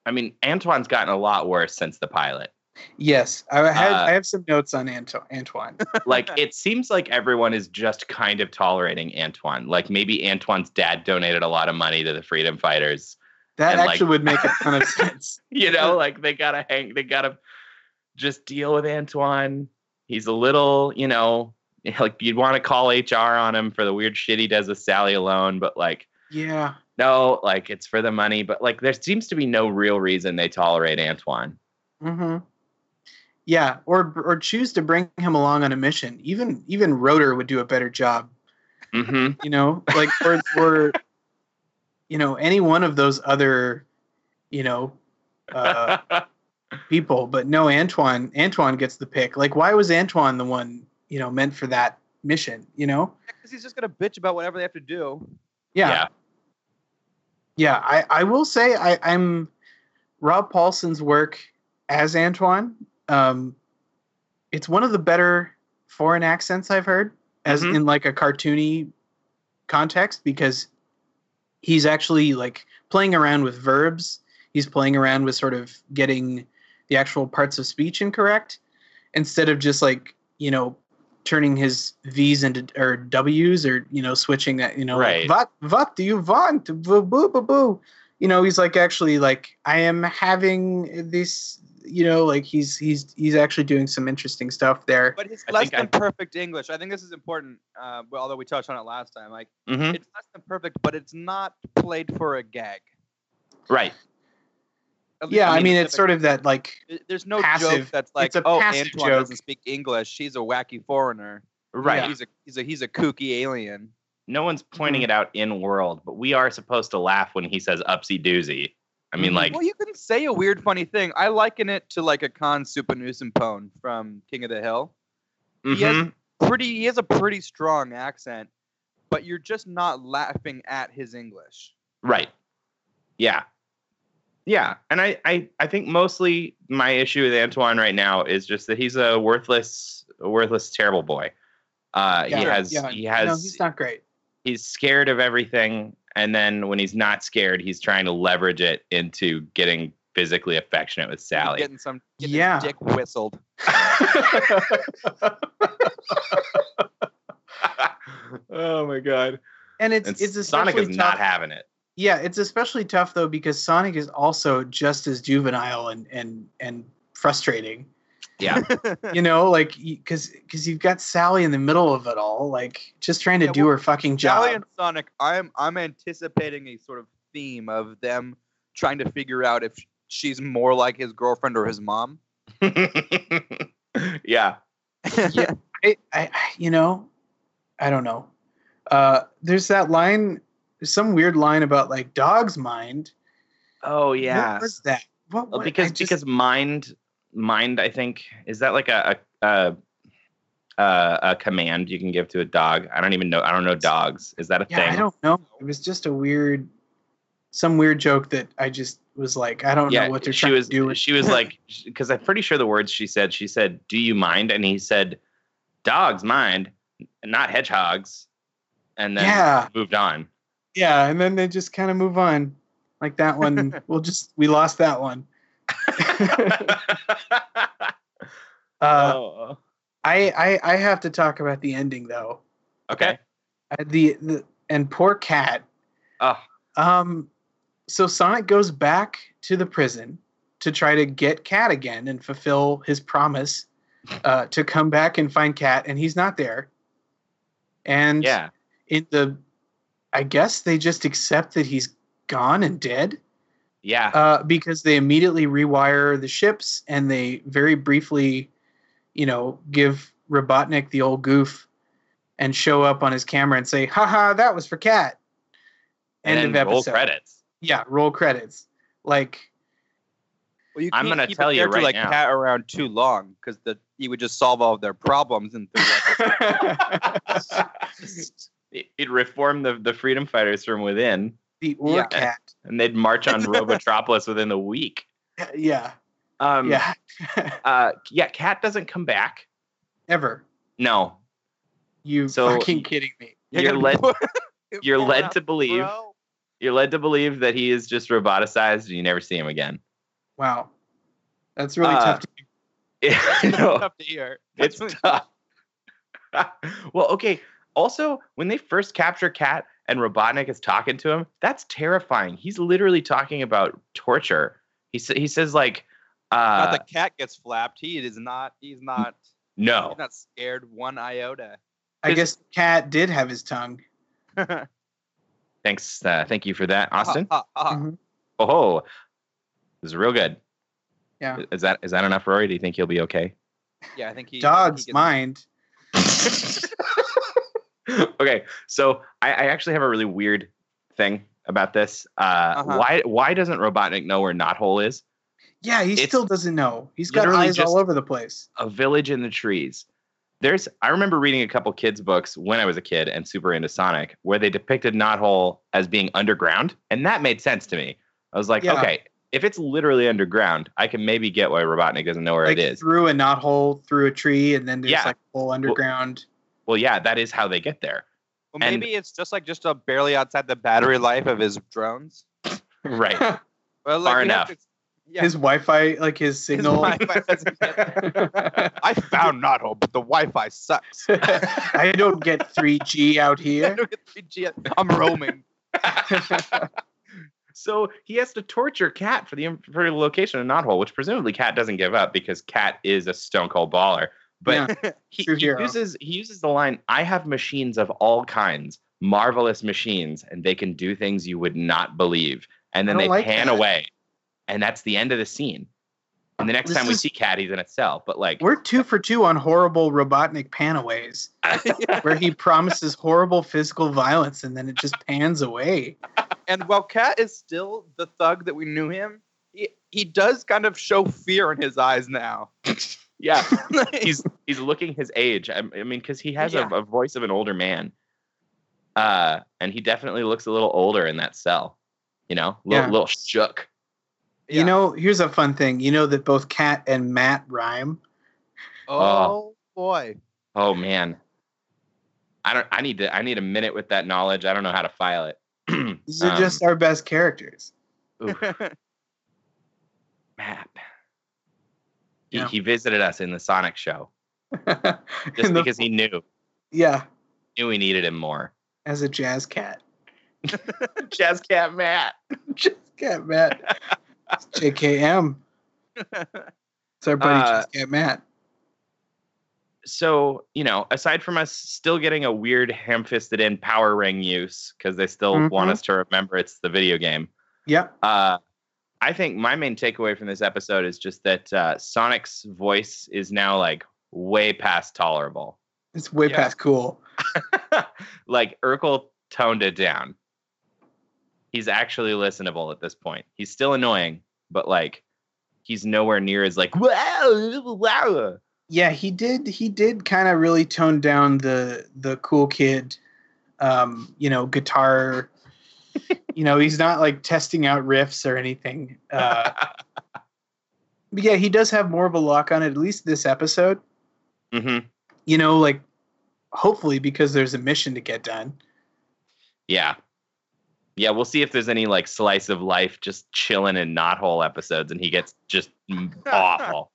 I mean, Antoine's gotten a lot worse since the pilot. Yes, I had Uh, I have some notes on Anto- Antoine. Like, it seems like everyone is just kind of tolerating Antoine. Like, maybe Antoine's dad donated a lot of money to the freedom fighters. That And, like- actually would make a ton of sense. you know, like they gotta hang, they gotta just deal with Antoine. He's a little, you know, like you'd want to call HR on him for the weird shit he does with Sally alone, but like, Yeah, no, like it's for the money. But like, there seems to be no real reason they tolerate Antoine. hmm Yeah, or or choose to bring him along on a mission. Even even Rotor would do a better job. hmm You know, like or or you know any one of those other, you know, uh, people, but no, Antoine. Antoine gets the pick. Like, why was Antoine the one you know meant for that mission? You know? Because he's just gonna bitch about whatever they have to do. Yeah, Yeah. yeah. I I will say I I'm Rob Paulsen's work as Antoine. Um, it's one of the better foreign accents I've heard, as Mhm. in like a cartoony context, because he's actually like playing around with verbs. He's playing around with sort of getting the actual parts of speech incorrect instead of just like you know turning his V's into or W's or you know switching that you know Right. like, what what do you want boo boo boo boo you know he's like actually like I am having this you know like he's he's he's actually doing some interesting stuff there But it's I less think I- than perfect English. I think this is important. Uh, although we touched on it last time, like hmm it's less than perfect, but it's not played for a gag. Right. Least yeah in I mean the it's sort of that like There's no passive- joke that's like, oh, Antoine joke. doesn't speak English. she's a wacky foreigner. Right. He's a he's a he's a kooky alien. No one's pointing Mhm. it out in world, but we are supposed to laugh when he says upsy doozy. I mean, Mhm. like, well, you can say a weird, funny thing. I liken it to like a con Kahn Souphanousinphone from King of the Hill. he has- mhm. Pretty, he has a pretty strong accent, but you're just not laughing at his English. right. Yeah. Yeah. And I, I, I think mostly my issue with Antoine right now is just that he's a worthless, a worthless, terrible boy. Uh, he has, yeah, he no he's not great he's scared of everything. And then when he's not scared, he's trying to leverage it into getting physically affectionate with Sally. Getting some getting his Yeah. dick whistled. oh my god! and it's And it's Sonic is tough. not having it. Yeah, it's especially tough though because Sonic is also just as juvenile and and and frustrating. Yeah, You know, like because because you've got Sally in the middle of it all, like just trying to Yeah, do well, her fucking job. Sally and Sonic, I'm I'm anticipating a sort of theme of them trying to figure out if she's more like his girlfriend or his mom. yeah. Yeah. I, I, I- you know, I don't know. Uh, there's that line, there's some weird line about like dog's mind. Oh yeah. What was that? What, Well, because just- because mind mind I think is that like a a, a a command you can give to a dog. I don't even know. I don't know dogs. Is that a yeah, thing? I don't know. It was just a weird, some weird joke that I just was like, I don't yeah, know what they're she trying was to do. With. she was like because I'm pretty sure the words she said. She said, "Do you mind?" And he said, "Dogs mind, not hedgehogs." And then Yeah. moved on. Yeah, and then they just kind of move on. Like that one, we'll just we lost that one. Uh, oh, I, I I have to talk about the ending though. okay. Uh, the, the and poor cat. Oh, Um, so Sonic goes back to the prison to try to get Cat again and fulfill his promise uh, to come back and find Cat, and he's not there. And yeah. in the, I guess they just accept that he's gone and dead Yeah. uh, because they immediately rewire the ships and they very briefly, you know, give Robotnik the old goof and show up on his camera and say, haha, that was for Cat. and End then of roll episode. credits. Yeah, roll credits. Like, Well, you I'm gonna tell a you character right like now. Cat around too long because the he would just solve all of their problems in three episodes. It- It'd reform the, the freedom fighters from within, the Yeah. Orcat. and they'd march on Robotropolis within a week. Yeah, Um, yeah. Uh, yeah. Cat doesn't come back. Ever. No. You So, fucking kidding me. You're led. You're led to believe. Bro. You're led to believe that he is just roboticized, and you never see him again. Wow. That's really Uh, tough to do. I know. tough to hear. That's it's really tough. well, okay. Also, when they first capture Cat and Robotnik is talking to him, that's terrifying. He's literally talking about torture. He sa- he says like, Not uh, the cat gets flapped. He is not. He's not. no. He's not scared one iota. I guess Cat did have his tongue. Thanks. Uh, thank you for that, Austin. Ha, ha, ha. Mhm. Oh, this is real good. Yeah. Is that is that enough, Rory? Do you think he'll be okay? Yeah, I think he. Dog's he gets- mind. okay, so I, I actually have a really weird thing about this. Uh, Uh-huh. Why why doesn't Robotnik know where Knothole is? Yeah, he It's still doesn't know. He's got eyes all over the place. a village in the trees. There's I remember reading a couple kids books when I was a kid and super into Sonic where they depicted Knothole as being underground and that made sense to me. I was like, Yeah. okay, if it's literally underground, I can maybe get why Robotnik doesn't know where Like it is. through a knot hole, through a tree, and then there's Yeah. like a whole underground. Well, yeah, that is how they get there. Well, And- maybe it's just like just a barely outside the battery life of his drones. Right. Well, like, Far we enough. to- yeah. His Wi-Fi, like his His signal. Wi-Fi doesn't get- I found Knothole, but the Wi-Fi sucks. I don't get 3G out here. I here. don't get 3G. I'm roaming. So he has to torture Cat for the for the location of Knothole, which presumably Cat doesn't give up because Cat is a stone cold baller. But Yeah. he, he uses he uses the line, "I have machines of all kinds, marvelous machines, and they can do things you would not believe." And then they like pan that. away, and that's the end of the scene. And the next This time we is- see Cat, he's in a cell. But like, We're two for two on horrible Robotnik panaways, where he promises horrible physical violence and then it just pans away. And while Cat is still the thug that we knew him, he, he does kind of show fear in his eyes now. yeah, he's he's looking his age. I, I mean, because he has Yeah. a, a voice of an older man, uh, and he definitely looks a little older in that cell. You know, a little, Yeah. little shook. Yeah. You know, here's a fun thing. You know that both Cat and Matt rhyme. oh boy. Oh man, I don't. I need to. I need a minute with that knowledge. I don't know how to file it. These are Um, just our best characters. oof, He, Yeah. he visited us in the Sonic show just the- because he knew yeah, knew we needed him more. as a jazz cat. Jazz Cat Matt. Jazz cat Matt. It's JKM. It's our buddy Uh, Jazz Cat Matt. so you know aside from us still getting a weird ham-fisted in power ring use because they still want Mhm. us to remember it's the video game Yep. uh i think my main takeaway from this episode is just that uh sonic's voice is now like way past tolerable It's way Yeah. past cool. like urkel toned it down he's actually listenable at this point he's still annoying but like he's nowhere near as like wow, wow. Yeah, he did. He did kind of really tone down the the cool kid, um, you know, guitar. You know, he's not like testing out riffs or anything. Uh, but yeah, he does have more of a lock on it. At least this episode. hmm You know, like hopefully because there's a mission to get done. Yeah. Yeah, we'll see if there's any like slice of life just chilling in knothole episodes and he gets just awful.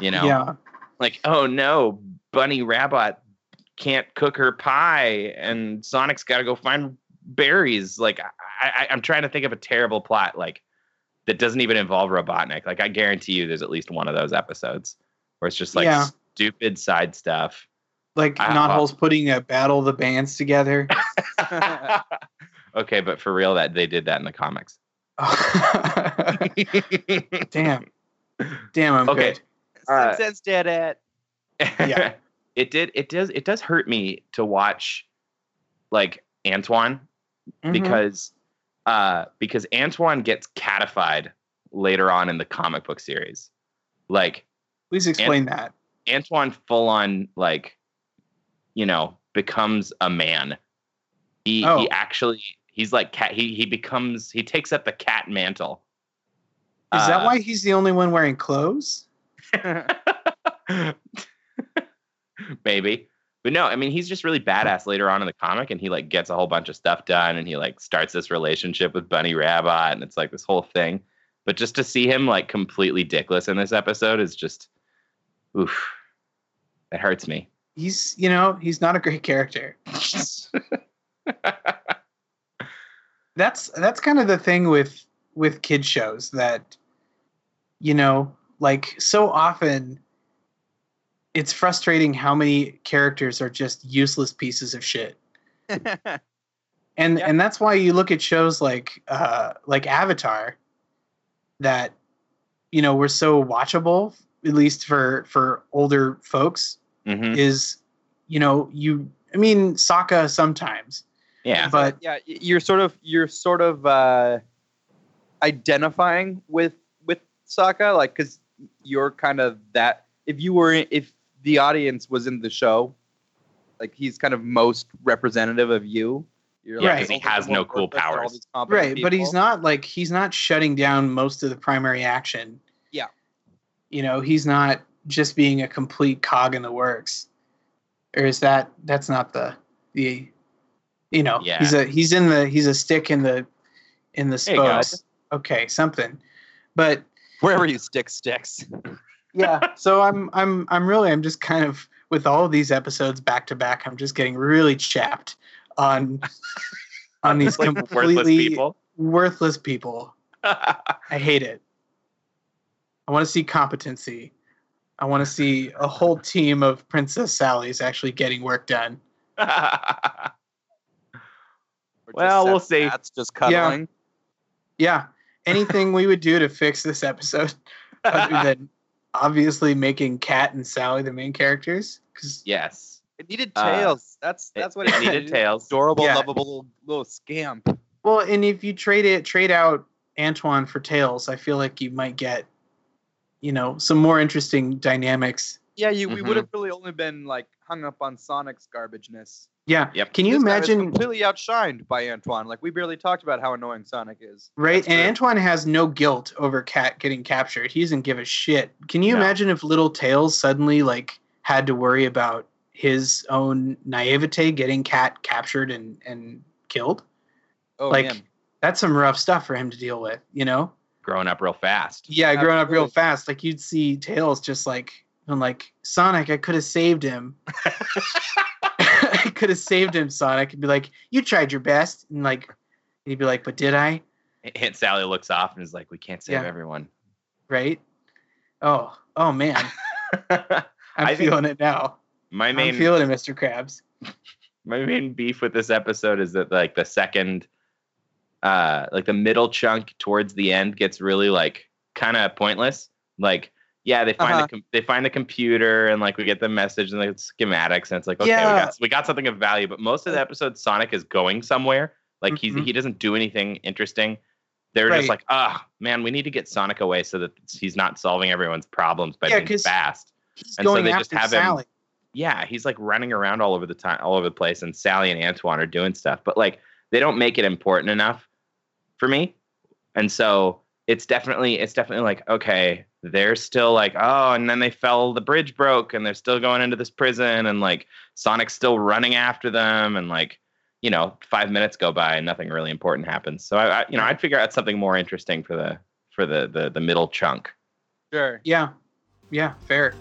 You know? Yeah. Like, oh no, Bunny Rabbit can't cook her pie and Sonic's got to go find berries. Like, I, I, I'm trying to think of a terrible plot like that doesn't even involve Robotnik. Like, I guarantee you there's at least one of those episodes where it's just like Yeah. stupid side stuff. Like. Knothole's putting a battle of the bands together. okay, but for real, that they did that in the comics. Damn. Damn, I'm Okay. good. Uh, Simpsons did it. Yeah. it did it does it does hurt me to watch like Antoine Mhm. because uh because Antoine gets catified later on in the comic book series. Like Please explain that. Antoine full on like you know becomes a man. He Oh. he actually he's like cat he he becomes he takes up the cat mantle. Is that Uh, why he's the only one wearing clothes? maybe but no i mean he's just really badass later on in the comic and he like gets a whole bunch of stuff done and he like starts this relationship with bunny rabbit and it's like this whole thing. But just to see him like completely dickless in this episode is just oof. It hurts me. He's, you know, he's not a great character. That's that's kind of the thing with with kid shows that you know, like so often it's frustrating how many characters are just useless pieces of shit. and Yeah. and that's why you look at shows like uh like Avatar that you know were so watchable at least for for older folks Mhm. is you know you I mean Sokka sometimes yeah but yeah, you're sort of you're sort of uh, identifying with with Sokka? Like, because you're kind of that. If you were, if the audience was in the show, like he's kind of most representative of you. You're Yeah, like, 'cause he has no cool worthless, they're all powers. these competent right but he's not like he's not shutting down most of the primary action Yeah. you know he's not just being a complete cog in the works or is that that's not the the you know Yeah. he's a he's in the he's a stick in the in the There you go. spokes okay something but wherever you stick sticks. yeah so i'm i'm i'm really i'm just kind of with all of these episodes back to back i'm just getting really chapped on on these like worthless completely people. worthless people I hate it. I want to see competency. I want to see a whole team of Princess Sally's actually getting work done. Well, we'll see. cats just cuddling. Yeah. Anything we would do to fix this episode other than obviously making Cat and Sally the main characters? Because yes. It needed Uh, tails. that's it- that's what it it, needed tails. Adorable, Yeah. lovable little, little scamp. well, and if you trade it trade out Antoine for Tails, I feel like you might get, you know, some more interesting dynamics. Yeah, you we Mhm. would have really only been like hung up on Sonic's garbageness. Yeah. Yep. Can you This imagine completely outshined by Antoine? Like we barely talked about how annoying Sonic is. Right, and. Antoine has no guilt over Cat getting captured. He doesn't give a shit. Can you No. imagine if Little Tails suddenly like had to worry about his own naivete getting Cat captured and and killed? Oh like man. that's some rough stuff for him to deal with, you know? Growing up real fast. Yeah, growing up real fast, like you'd see Tails just like I'm like Sonic, I could have saved him. I could have saved him, Sonic, and be like, "You tried your best," and like he'd be like, "But did I?" Aunt Sally looks off and is like, "We can't save Yeah. everyone." Right? Oh, oh man, I'm I feeling it now. my I'm main feeling it, Mr. Krabs. my main beef with this episode is that like the second uh like the middle chunk towards the end gets really like kind of pointless like yeah they find Uh-huh. the com- they find the computer and like we get the message and the schematics and it's like okay we got we got something of value but most of the episode Sonic is going somewhere like he's Mhm. he doesn't do anything interesting they're Right. just like ah man we need to get Sonic away so that he's not solving everyone's problems by Yeah, being fast And so they just have him- yeah, he's like running around all over the time, all over the place, and Sally and Antoine are doing stuff, but like they don't make it important enough for me, and so it's definitely it's definitely like okay, they're still like oh, and then they fell, the bridge broke, and they're still going into this prison, and like Sonic's still running after them, and like you know five minutes go by and nothing really important happens. So I, I you know I'd figure out something more interesting for the for the the the middle chunk. Sure. Yeah, yeah, fair.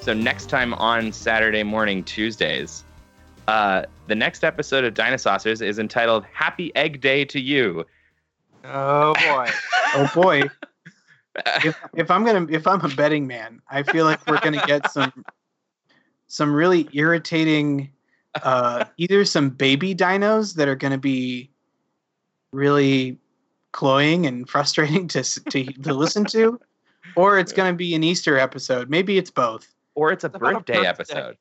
So next time on Saturday morning Tuesdays, uh, the next episode of Dinosaucers is entitled "Happy Egg Day to You." Oh boy. Oh boy, if if I'm gonna if I'm a betting man, I feel like we're gonna get some some really irritating, uh, either some baby dinos that are gonna be really cloying and frustrating to to to listen to, or it's gonna be an Easter episode. Maybe it's both. or it's a It's about a birthday birthday. episode,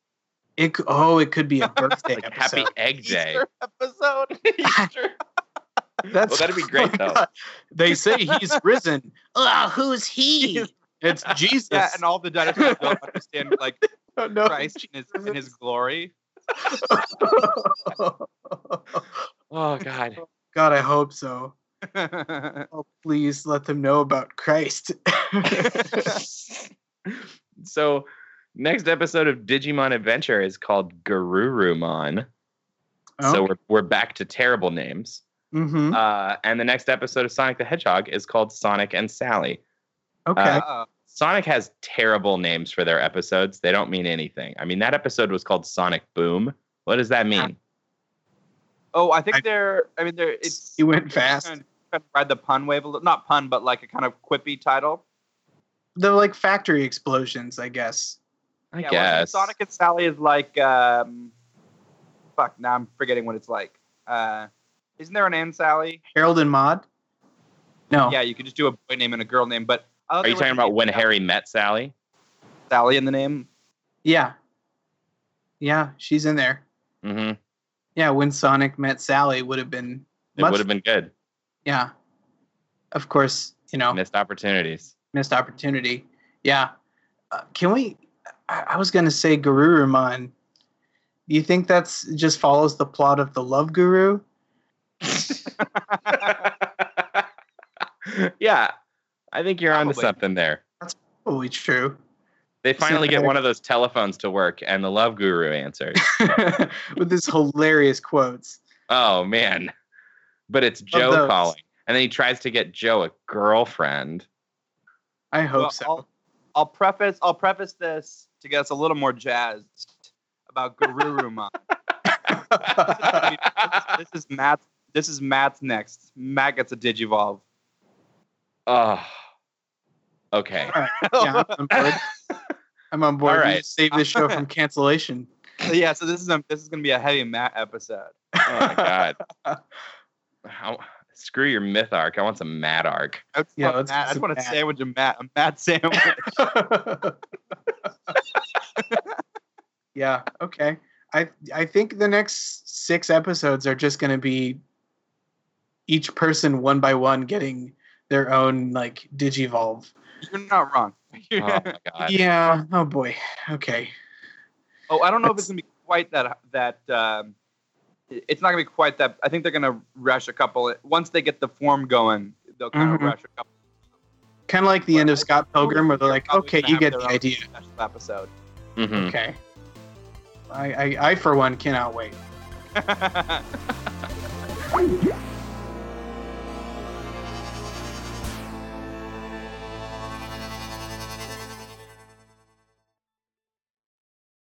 It oh, it could be a birthday like episode. Happy Egg Day. Easter episode. Easter. That's Well, that'd be oh great, my though. God. They say he's risen. oh, who's he? It's Jesus. Yeah, and all the dinosaurs don't understand like Oh, no. Christ in his in his glory. Oh God. God, I hope so. Oh, please let them know about Christ. so next episode of Digimon Adventure is called Garurumon. So we're we're back to terrible names. hmm Uh, and the next episode of Sonic the Hedgehog is called Sonic and Sally. okay. uh, Sonic has terrible names for their episodes. They don't mean anything. I mean, that episode was called Sonic Boom. What does that mean? Oh, I think I- they're. I mean, they're. It's. he went it's fast. Kind of, kind of ride the pun wave a little. Not pun, but like a kind of quippy title. They're like factory explosions, I guess. I yeah, well, guess. Sonic and Sally is like. um Fuck. Now I'm forgetting what it's like. Uh Isn't there an and Sally? Harold and Maude. No. Yeah, you could just do a boy name and a girl name, but. Are you talking about when Sally- Harry met Sally? Sally in the name? Yeah. Yeah, she's in there. Mm-hmm. Yeah, when Sonic met Sally would have been It would have been good. yeah. Of course, you know, Missed opportunities. missed opportunity. Yeah. Uh, can we? I, I was gonna say Garurumon. Do you think that's just follows the plot of the Love Guru? yeah, I think you're onto Probably. something there. That's probably true. They finally get one of those telephones to work, and the love guru answers. With this hilarious quotes. oh man, but it's Joe calling, and then he tries to get Joe a girlfriend. I hope Well, so. I'll, I'll preface I'll preface this to get us a little more jazzed about Guru Garurumon. this is Matt. This is Matt's next. Matt gets a Digivolve. Oh, okay. yeah, I'm on board. I'm on board. All We right. just Save this show from cancellation. So yeah, so this is a, this is gonna be a heavy Matt episode. Oh my god. How, screw your myth arc. I want some mad arc. I just Yeah, want, let's Matt, I just want a Matt. sandwich of Matt. A Matt sandwich. yeah. Okay. I I think the next six episodes are just going to be each person one by one getting their own like digivolve. You're not wrong. Oh my god. Yeah. Oh boy. Okay. Oh, I don't know if it's gonna be quite that that. Um, it- it's not gonna be quite that. I think they're gonna rush a couple. Once they get the form going, they'll kind of Mhm. rush a couple. Kind of like the end of I- Scott Pilgrim, where they're like, "Okay, you get the idea." Special episode. Mhm. Okay. I, I I for one cannot wait.